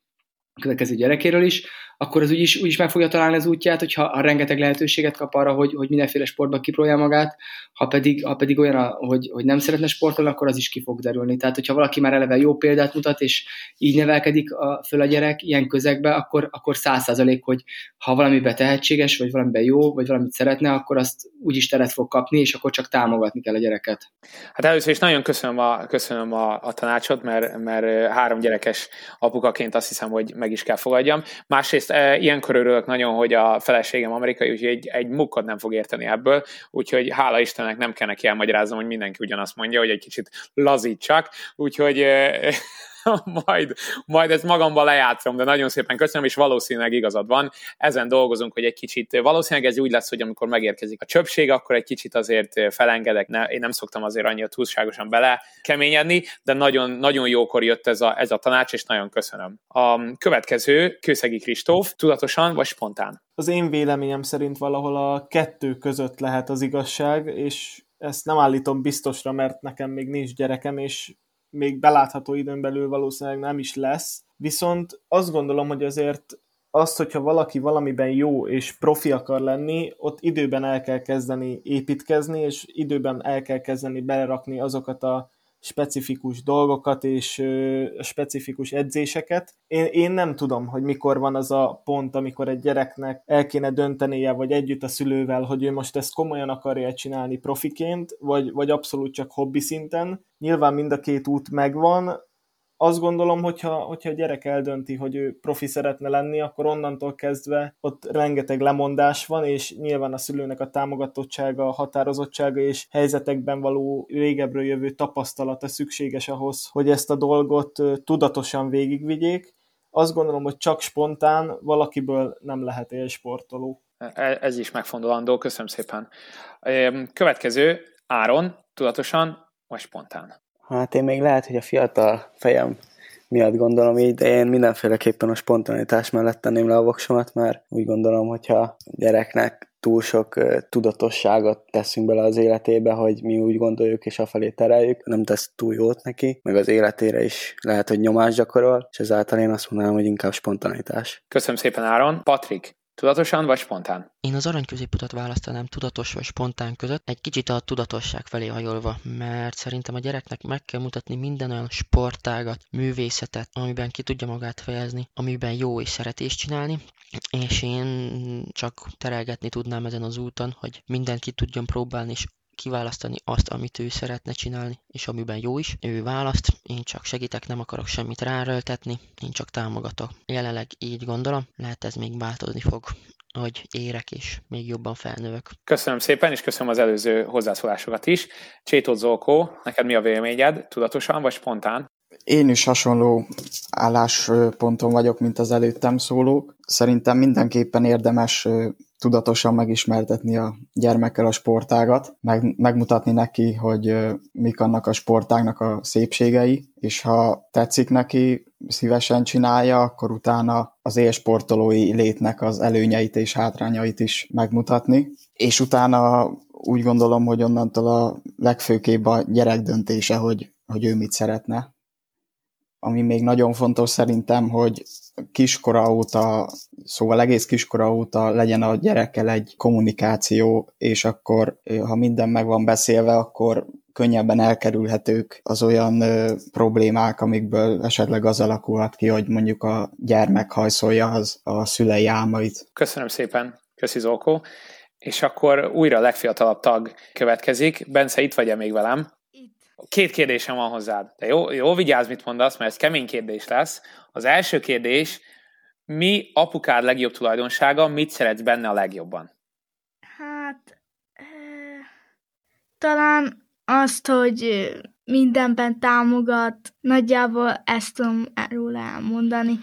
következő gyerekéről is, akkor az úgyis, úgyis meg fogja találni az útját, hogyha ha rengeteg lehetőséget kap arra, hogy, hogy mindenféle sportban kipróbálja magát, ha pedig, ha pedig olyan, hogy, hogy nem szeretne sportolni, akkor az is ki fog derülni. Tehát, hogyha valaki már eleve jó példát mutat, és így nevelkedik a, föl a gyerek ilyen közegbe, akkor, akkor száz százalék, hogy ha valamiben tehetséges, vagy valamiben jó, vagy valamit szeretne, akkor azt úgyis teret fog kapni, és akkor csak támogatni kell a gyereket. Hát először is nagyon köszönöm a, köszönöm a, a tanácsot, mert, mert három gyerekes apukaként azt hiszem, hogy meg is kell fogadjam. Másrészt Egyrészt ilyenkor örülök nagyon, hogy a feleségem amerikai, úgyhogy egy, egy mukkot nem fog érteni ebből, úgyhogy hála Istennek nem kell neki elmagyaráznom, hogy mindenki ugyanazt mondja, hogy egy kicsit lazítsak, úgyhogy majd, majd ezt magamban lejátszom, de nagyon szépen köszönöm, és valószínűleg igazad van. Ezen dolgozunk, hogy egy kicsit, valószínűleg ez úgy lesz, hogy amikor megérkezik a csöpség, akkor egy kicsit azért felengedek, ne, én nem szoktam azért annyira túlságosan bele keményedni, de nagyon, nagyon jókor jött ez a, ez a tanács, és nagyon köszönöm. A következő, Kőszegi Kristóf, tudatosan vagy spontán? Az én véleményem szerint valahol a kettő között lehet az igazság, és ezt nem állítom biztosra, mert nekem még nincs gyerekem, és még belátható időn belül valószínűleg nem is lesz. Viszont azt gondolom, hogy azért azt, hogyha valaki valamiben jó és profi akar lenni, ott időben el kell kezdeni építkezni, és időben el kell kezdeni belerakni azokat a specifikus dolgokat és specifikus edzéseket. Én, én nem tudom, hogy mikor van az a pont, amikor egy gyereknek el kéne döntenie, vagy együtt a szülővel, hogy ő most ezt komolyan akarja csinálni profiként, vagy, vagy abszolút csak hobbi szinten. Nyilván mind a két út megvan, azt gondolom, hogyha, hogyha a gyerek eldönti, hogy ő profi szeretne lenni, akkor onnantól kezdve ott rengeteg lemondás van, és nyilván a szülőnek a támogatottsága, a határozottsága és helyzetekben való régebről jövő tapasztalata szükséges ahhoz, hogy ezt a dolgot tudatosan végigvigyék. Azt gondolom, hogy csak spontán valakiből nem lehet élsportoló. E, ez is megfontolandó, köszönöm szépen. Következő, Áron, tudatosan vagy spontán? Hát én még lehet, hogy a fiatal fejem miatt gondolom így, de én mindenféleképpen a spontanitás mellett tenném le a voksomat, mert úgy gondolom, hogyha gyereknek túl sok tudatosságot teszünk bele az életébe, hogy mi úgy gondoljuk és afelé tereljük, nem tesz túl jót neki, meg az életére is lehet, hogy nyomást gyakorol, és ezáltal én azt mondanám, hogy inkább spontanitás. Köszönöm szépen, Áron. Patrik, Tudatosan vagy spontán? Én az arany középutat választanám tudatos vagy spontán között, egy kicsit a tudatosság felé hajolva, mert szerintem a gyereknek meg kell mutatni minden olyan sportágat, művészetet, amiben ki tudja magát fejezni, amiben jó és szeretés csinálni, és én csak terelgetni tudnám ezen az úton, hogy mindenki tudjon próbálni, és kiválasztani azt, amit ő szeretne csinálni, és amiben jó is. Ő választ, én csak segítek, nem akarok semmit ráröltetni, én csak támogatok. Jelenleg így gondolom, lehet ez még változni fog hogy érek és még jobban felnövök. Köszönöm szépen, és köszönöm az előző hozzászólásokat is. Csétót Zolkó, neked mi a véleményed? Tudatosan vagy spontán? Én is hasonló állásponton vagyok, mint az előttem szólók. Szerintem mindenképpen érdemes tudatosan megismertetni a gyermekkel a sportágat, meg, megmutatni neki, hogy mik annak a sportágnak a szépségei, és ha tetszik neki, szívesen csinálja, akkor utána az élsportolói létnek az előnyeit és hátrányait is megmutatni. És utána úgy gondolom, hogy onnantól a legfőképp a gyerek döntése, hogy, hogy ő mit szeretne. Ami még nagyon fontos szerintem, hogy kiskora óta, szóval egész kiskora óta legyen a gyerekkel egy kommunikáció, és akkor, ha minden meg van beszélve, akkor könnyebben elkerülhetők az olyan ö, problémák, amikből esetleg az alakulhat ki, hogy mondjuk a gyermek hajszolja az a szülei álmait. Köszönöm szépen, köszi Zolkó. És akkor újra a legfiatalabb tag következik. Bence, itt vagy-e még velem? Két kérdésem van hozzád. De jó, jó vigyázz, mit mondasz, mert ez kemény kérdés lesz. Az első kérdés, mi apukád legjobb tulajdonsága, mit szeretsz benne a legjobban? Hát, e, talán azt, hogy mindenben támogat, nagyjából ezt tudom róla elmondani.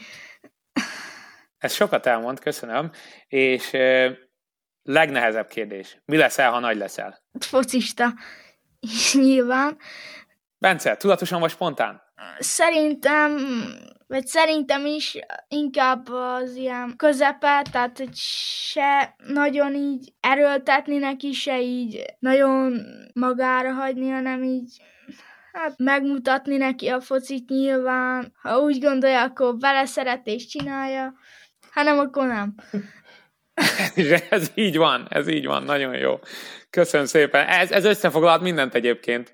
Ez sokat elmond, köszönöm. És e, legnehezebb kérdés. Mi leszel, ha nagy leszel? Focista. Nyilván. Bence, tudatosan vagy spontán? Szerintem, vagy szerintem is inkább az ilyen közepe, tehát hogy se nagyon így erőltetni neki, se így nagyon magára hagyni, hanem így hát megmutatni neki a focit nyilván. Ha úgy gondolja, akkor beleszeret és csinálja, hanem akkor nem. ez így van, ez így van, nagyon jó. Köszönöm szépen. Ez, ez összefoglalt mindent egyébként.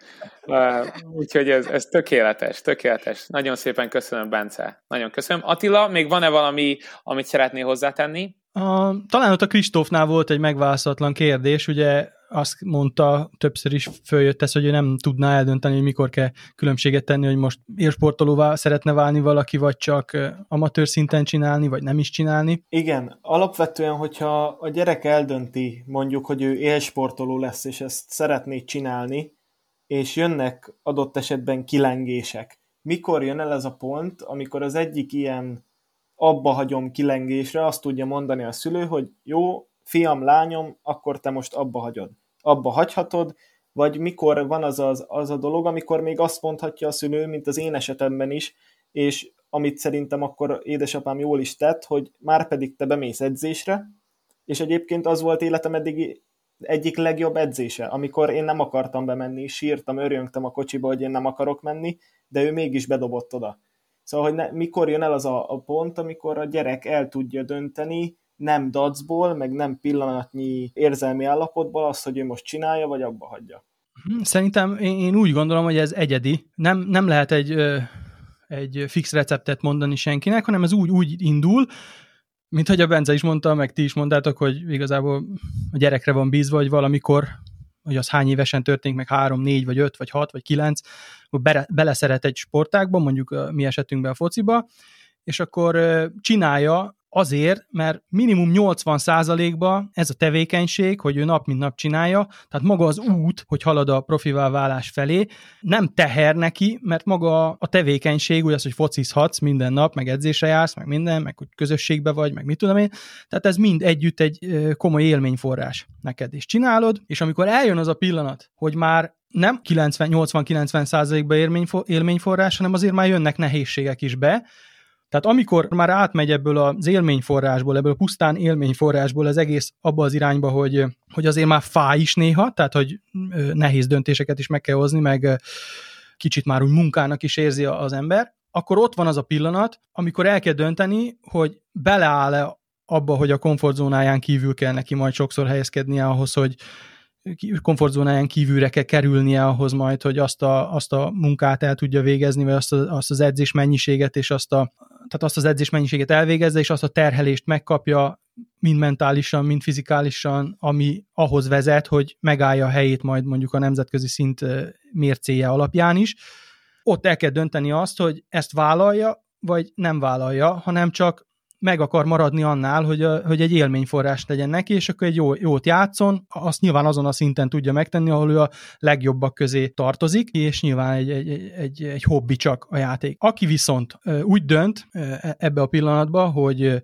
Úgyhogy ez, ez tökéletes, tökéletes. Nagyon szépen köszönöm, Bence. Nagyon köszönöm. Attila, még van-e valami, amit szeretnél hozzátenni? A, talán ott a Kristófnál volt egy megválaszolatlan kérdés, ugye azt mondta, többször is följött ez, hogy ő nem tudná eldönteni, hogy mikor kell különbséget tenni, hogy most élsportolóvá szeretne válni valaki, vagy csak amatőr szinten csinálni, vagy nem is csinálni. Igen, alapvetően, hogyha a gyerek eldönti mondjuk, hogy ő élsportoló lesz, és ezt szeretné csinálni, és jönnek adott esetben kilengések. Mikor jön el ez a pont, amikor az egyik ilyen abba hagyom kilengésre azt tudja mondani a szülő, hogy jó, fiam, lányom, akkor te most abba hagyod. Abba hagyhatod, vagy mikor van az, az, az a dolog, amikor még azt mondhatja a szülő, mint az én esetemben is, és amit szerintem akkor édesapám jól is tett, hogy már pedig te bemész edzésre, és egyébként az volt életem eddig egyik legjobb edzése, amikor én nem akartam bemenni, sírtam, örjöngtem a kocsiba, hogy én nem akarok menni, de ő mégis bedobott oda. Szóval, hogy ne, mikor jön el az a, a pont, amikor a gyerek el tudja dönteni, nem dacból, meg nem pillanatnyi érzelmi állapotból azt, hogy ő most csinálja, vagy abba hagyja. Mhm, szerintem én úgy gondolom, hogy ez egyedi. Nem, nem lehet egy, egy fix receptet mondani senkinek, hanem ez úgy, úgy indul, mint hogy a Bence is mondta, meg ti is mondtátok, hogy igazából a gyerekre van bízva, hogy valamikor, hogy az hány évesen történik, meg három, négy, vagy öt, vagy hat, vagy kilenc, akkor be, beleszeret egy sportákba, mondjuk a mi esetünkben a fociba, és akkor csinálja Azért, mert minimum 80%-ba ez a tevékenység, hogy ő nap mint nap csinálja, tehát maga az út, hogy halad a profivá válás felé, nem teher neki, mert maga a tevékenység, úgy az, hogy focizhatsz minden nap, meg edzésre jársz, meg minden, meg hogy közösségbe vagy, meg mit tudom én, tehát ez mind együtt egy komoly élményforrás neked, és csinálod, és amikor eljön az a pillanat, hogy már nem 90-80-90 százalékba élményforrás, hanem azért már jönnek nehézségek is be, tehát amikor már átmegy ebből az élményforrásból, ebből a pusztán élményforrásból az egész abba az irányba, hogy, hogy azért már fáj is néha, tehát hogy nehéz döntéseket is meg kell hozni, meg kicsit már úgy munkának is érzi az ember, akkor ott van az a pillanat, amikor el kell dönteni, hogy beleáll-e abba, hogy a komfortzónáján kívül kell neki majd sokszor helyezkednie ahhoz, hogy komfortzónáján kívülre kell kerülnie ahhoz majd, hogy azt a, azt a munkát el tudja végezni, vagy azt, a, azt az edzés mennyiséget és azt a, tehát azt az edzés mennyiséget elvégezze, és azt a terhelést megkapja mind mentálisan, mind fizikálisan, ami ahhoz vezet, hogy megállja a helyét majd mondjuk a nemzetközi szint mércéje alapján is. Ott el kell dönteni azt, hogy ezt vállalja, vagy nem vállalja, hanem csak meg akar maradni annál, hogy, hogy egy élményforrás legyen neki, és akkor egy jó, jót játszon, azt nyilván azon a szinten tudja megtenni, ahol ő a legjobbak közé tartozik, és nyilván egy, egy, egy, egy hobbi csak a játék. Aki viszont úgy dönt e, ebbe a pillanatba, hogy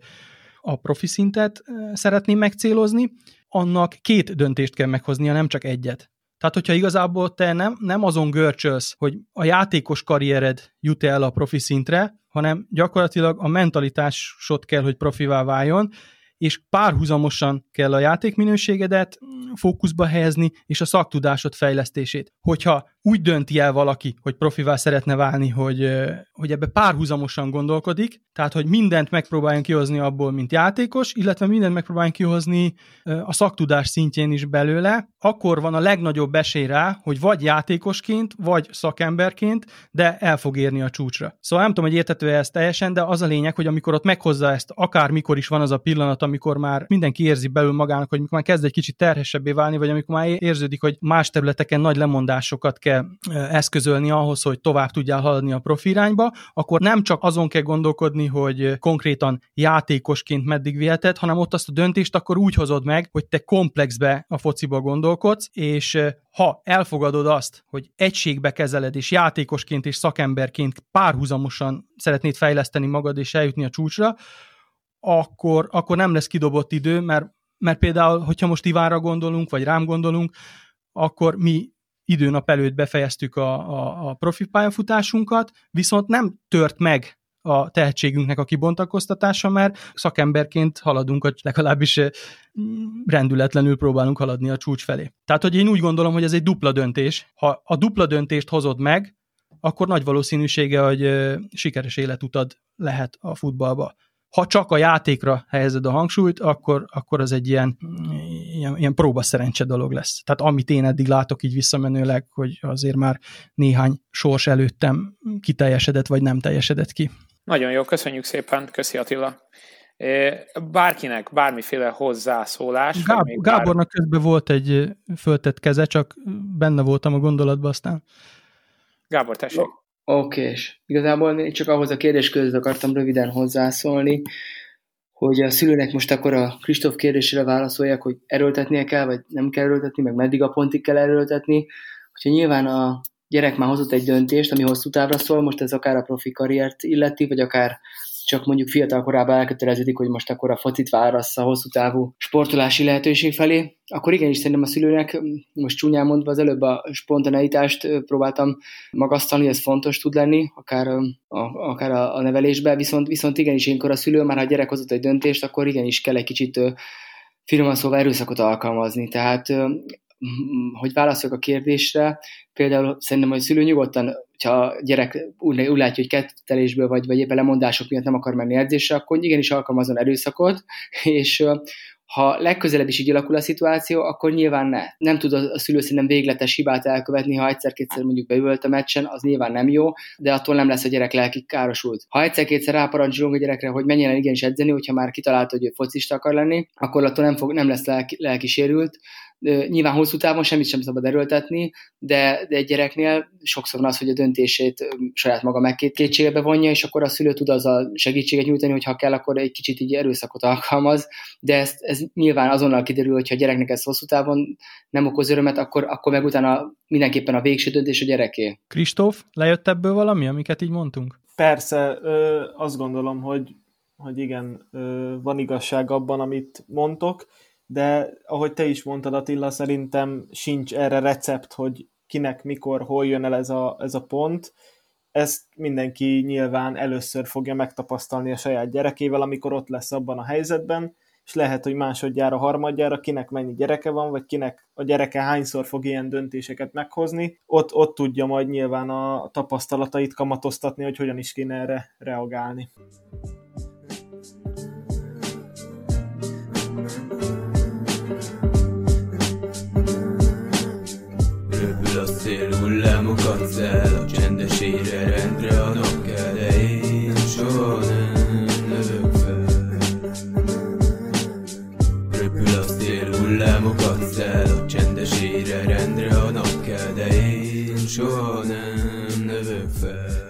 a profi szintet szeretné megcélozni, annak két döntést kell meghoznia, nem csak egyet. Tehát, hogyha igazából te nem, nem azon görcsölsz, hogy a játékos karriered jut el a profi szintre, hanem gyakorlatilag a mentalitásod kell, hogy profivá váljon, és párhuzamosan kell a játékminőségedet fókuszba helyezni, és a szaktudásod fejlesztését. Hogyha úgy dönti el valaki, hogy profivá szeretne válni, hogy, hogy ebbe párhuzamosan gondolkodik, tehát hogy mindent megpróbáljon kihozni abból, mint játékos, illetve mindent megpróbáljon kihozni a szaktudás szintjén is belőle, akkor van a legnagyobb esély rá, hogy vagy játékosként, vagy szakemberként, de el fog érni a csúcsra. Szóval nem tudom, hogy értető ez teljesen, de az a lényeg, hogy amikor ott meghozza ezt, akár mikor is van az a pillanat, amikor már mindenki érzi belül magának, hogy mikor már kezd egy kicsit terhesebbé válni, vagy amikor már érződik, hogy más területeken nagy lemondásokat kell eszközölni ahhoz, hogy tovább tudjál haladni a profi irányba, akkor nem csak azon kell gondolkodni, hogy konkrétan játékosként meddig viheted, hanem ott azt a döntést akkor úgy hozod meg, hogy te komplexbe a fociba gondolkodsz, és ha elfogadod azt, hogy egységbe kezeled, és játékosként és szakemberként párhuzamosan szeretnéd fejleszteni magad és eljutni a csúcsra, akkor, akkor nem lesz kidobott idő, mert, mert például, hogyha most Ivánra gondolunk, vagy rám gondolunk, akkor mi időnap előtt befejeztük a, a, a profi pályafutásunkat, viszont nem tört meg a tehetségünknek a kibontakoztatása, mert szakemberként haladunk, legalábbis rendületlenül próbálunk haladni a csúcs felé. Tehát, hogy én úgy gondolom, hogy ez egy dupla döntés. Ha a dupla döntést hozod meg, akkor nagy valószínűsége, hogy sikeres életutad lehet a futballba ha csak a játékra helyezed a hangsúlyt, akkor, akkor az egy ilyen, ilyen, ilyen próba szerencse dolog lesz. Tehát amit én eddig látok így visszamenőleg, hogy azért már néhány sors előttem kiteljesedett, vagy nem teljesedett ki. Nagyon jó, köszönjük szépen, köszi Attila. Bárkinek bármiféle hozzászólás. Gáb, Gábornak bár... közben volt egy föltett keze, csak benne voltam a gondolatban aztán. Gábor, tessék. Oké, és igazából én csak ahhoz a kérdés között akartam röviden hozzászólni, hogy a szülőnek most akkor a Kristóf kérdésére válaszolják, hogy erőltetnie kell, vagy nem kell erőltetni, meg meddig a pontig kell erőltetni. Hogyha nyilván a gyerek már hozott egy döntést, ami hosszú távra szól, most ez akár a profi karriert illeti, vagy akár csak mondjuk fiatal korában elköteleződik, hogy most akkor a focit válasz a hosszú távú sportolási lehetőség felé, akkor igenis szerintem a szülőnek, most csúnyán mondva az előbb a spontaneitást próbáltam magasztalni, ez fontos tud lenni, akár a, akár a, nevelésben, viszont, viszont igenis énkor a szülő már ha a gyerek hozott egy döntést, akkor igenis kell egy kicsit finoman szóval erőszakot alkalmazni. Tehát hogy válaszoljak a kérdésre, például szerintem, a szülő nyugodtan, hogyha a gyerek úgy, úgy látja, hogy kettelésből vagy, vagy éppen lemondások miatt nem akar menni edzésre, akkor igenis alkalmazon erőszakot, és ha legközelebb is így alakul a szituáció, akkor nyilván ne. Nem tud a szülő szerintem végletes hibát elkövetni, ha egyszer-kétszer mondjuk beült a meccsen, az nyilván nem jó, de attól nem lesz a gyerek lelki károsult. Ha egyszer-kétszer ráparancsolunk a gyerekre, hogy menjen el igenis edzeni, hogyha már kitalálta, hogy ő focista akar lenni, akkor attól nem, fog, nem lesz lelki, lelki sérült, Nyilván hosszú távon semmit sem szabad erőltetni, de, de egy gyereknél sokszor van az, hogy a döntését saját maga meg kétségebe vonja, és akkor a szülő tud az a segítséget nyújtani, hogy ha kell, akkor egy kicsit így erőszakot alkalmaz, de ez, ez nyilván azonnal kiderül, hogy ha a gyereknek ez hosszú távon nem okoz örömet, akkor, akkor meg utána mindenképpen a végső döntés a gyereké. Kristóf, lejött ebből valami, amiket így mondtunk? Persze, ö, azt gondolom, hogy, hogy igen, ö, van igazság abban, amit mondtok, de ahogy te is mondtad Attila, szerintem sincs erre recept, hogy kinek, mikor, hol jön el ez a, ez a pont. Ezt mindenki nyilván először fogja megtapasztalni a saját gyerekével, amikor ott lesz abban a helyzetben, és lehet, hogy másodjára, harmadjára kinek mennyi gyereke van, vagy kinek a gyereke hányszor fog ilyen döntéseket meghozni, ott, ott tudja majd nyilván a tapasztalatait kamatoztatni, hogy hogyan is kéne erre reagálni. Szél hullámokat szel A csendes ére rendre a nap kell De én soha nem lövök fel. Röpül a szél hullámokat szel A csendes ére rendre a nap kell De én soha nem lövök fel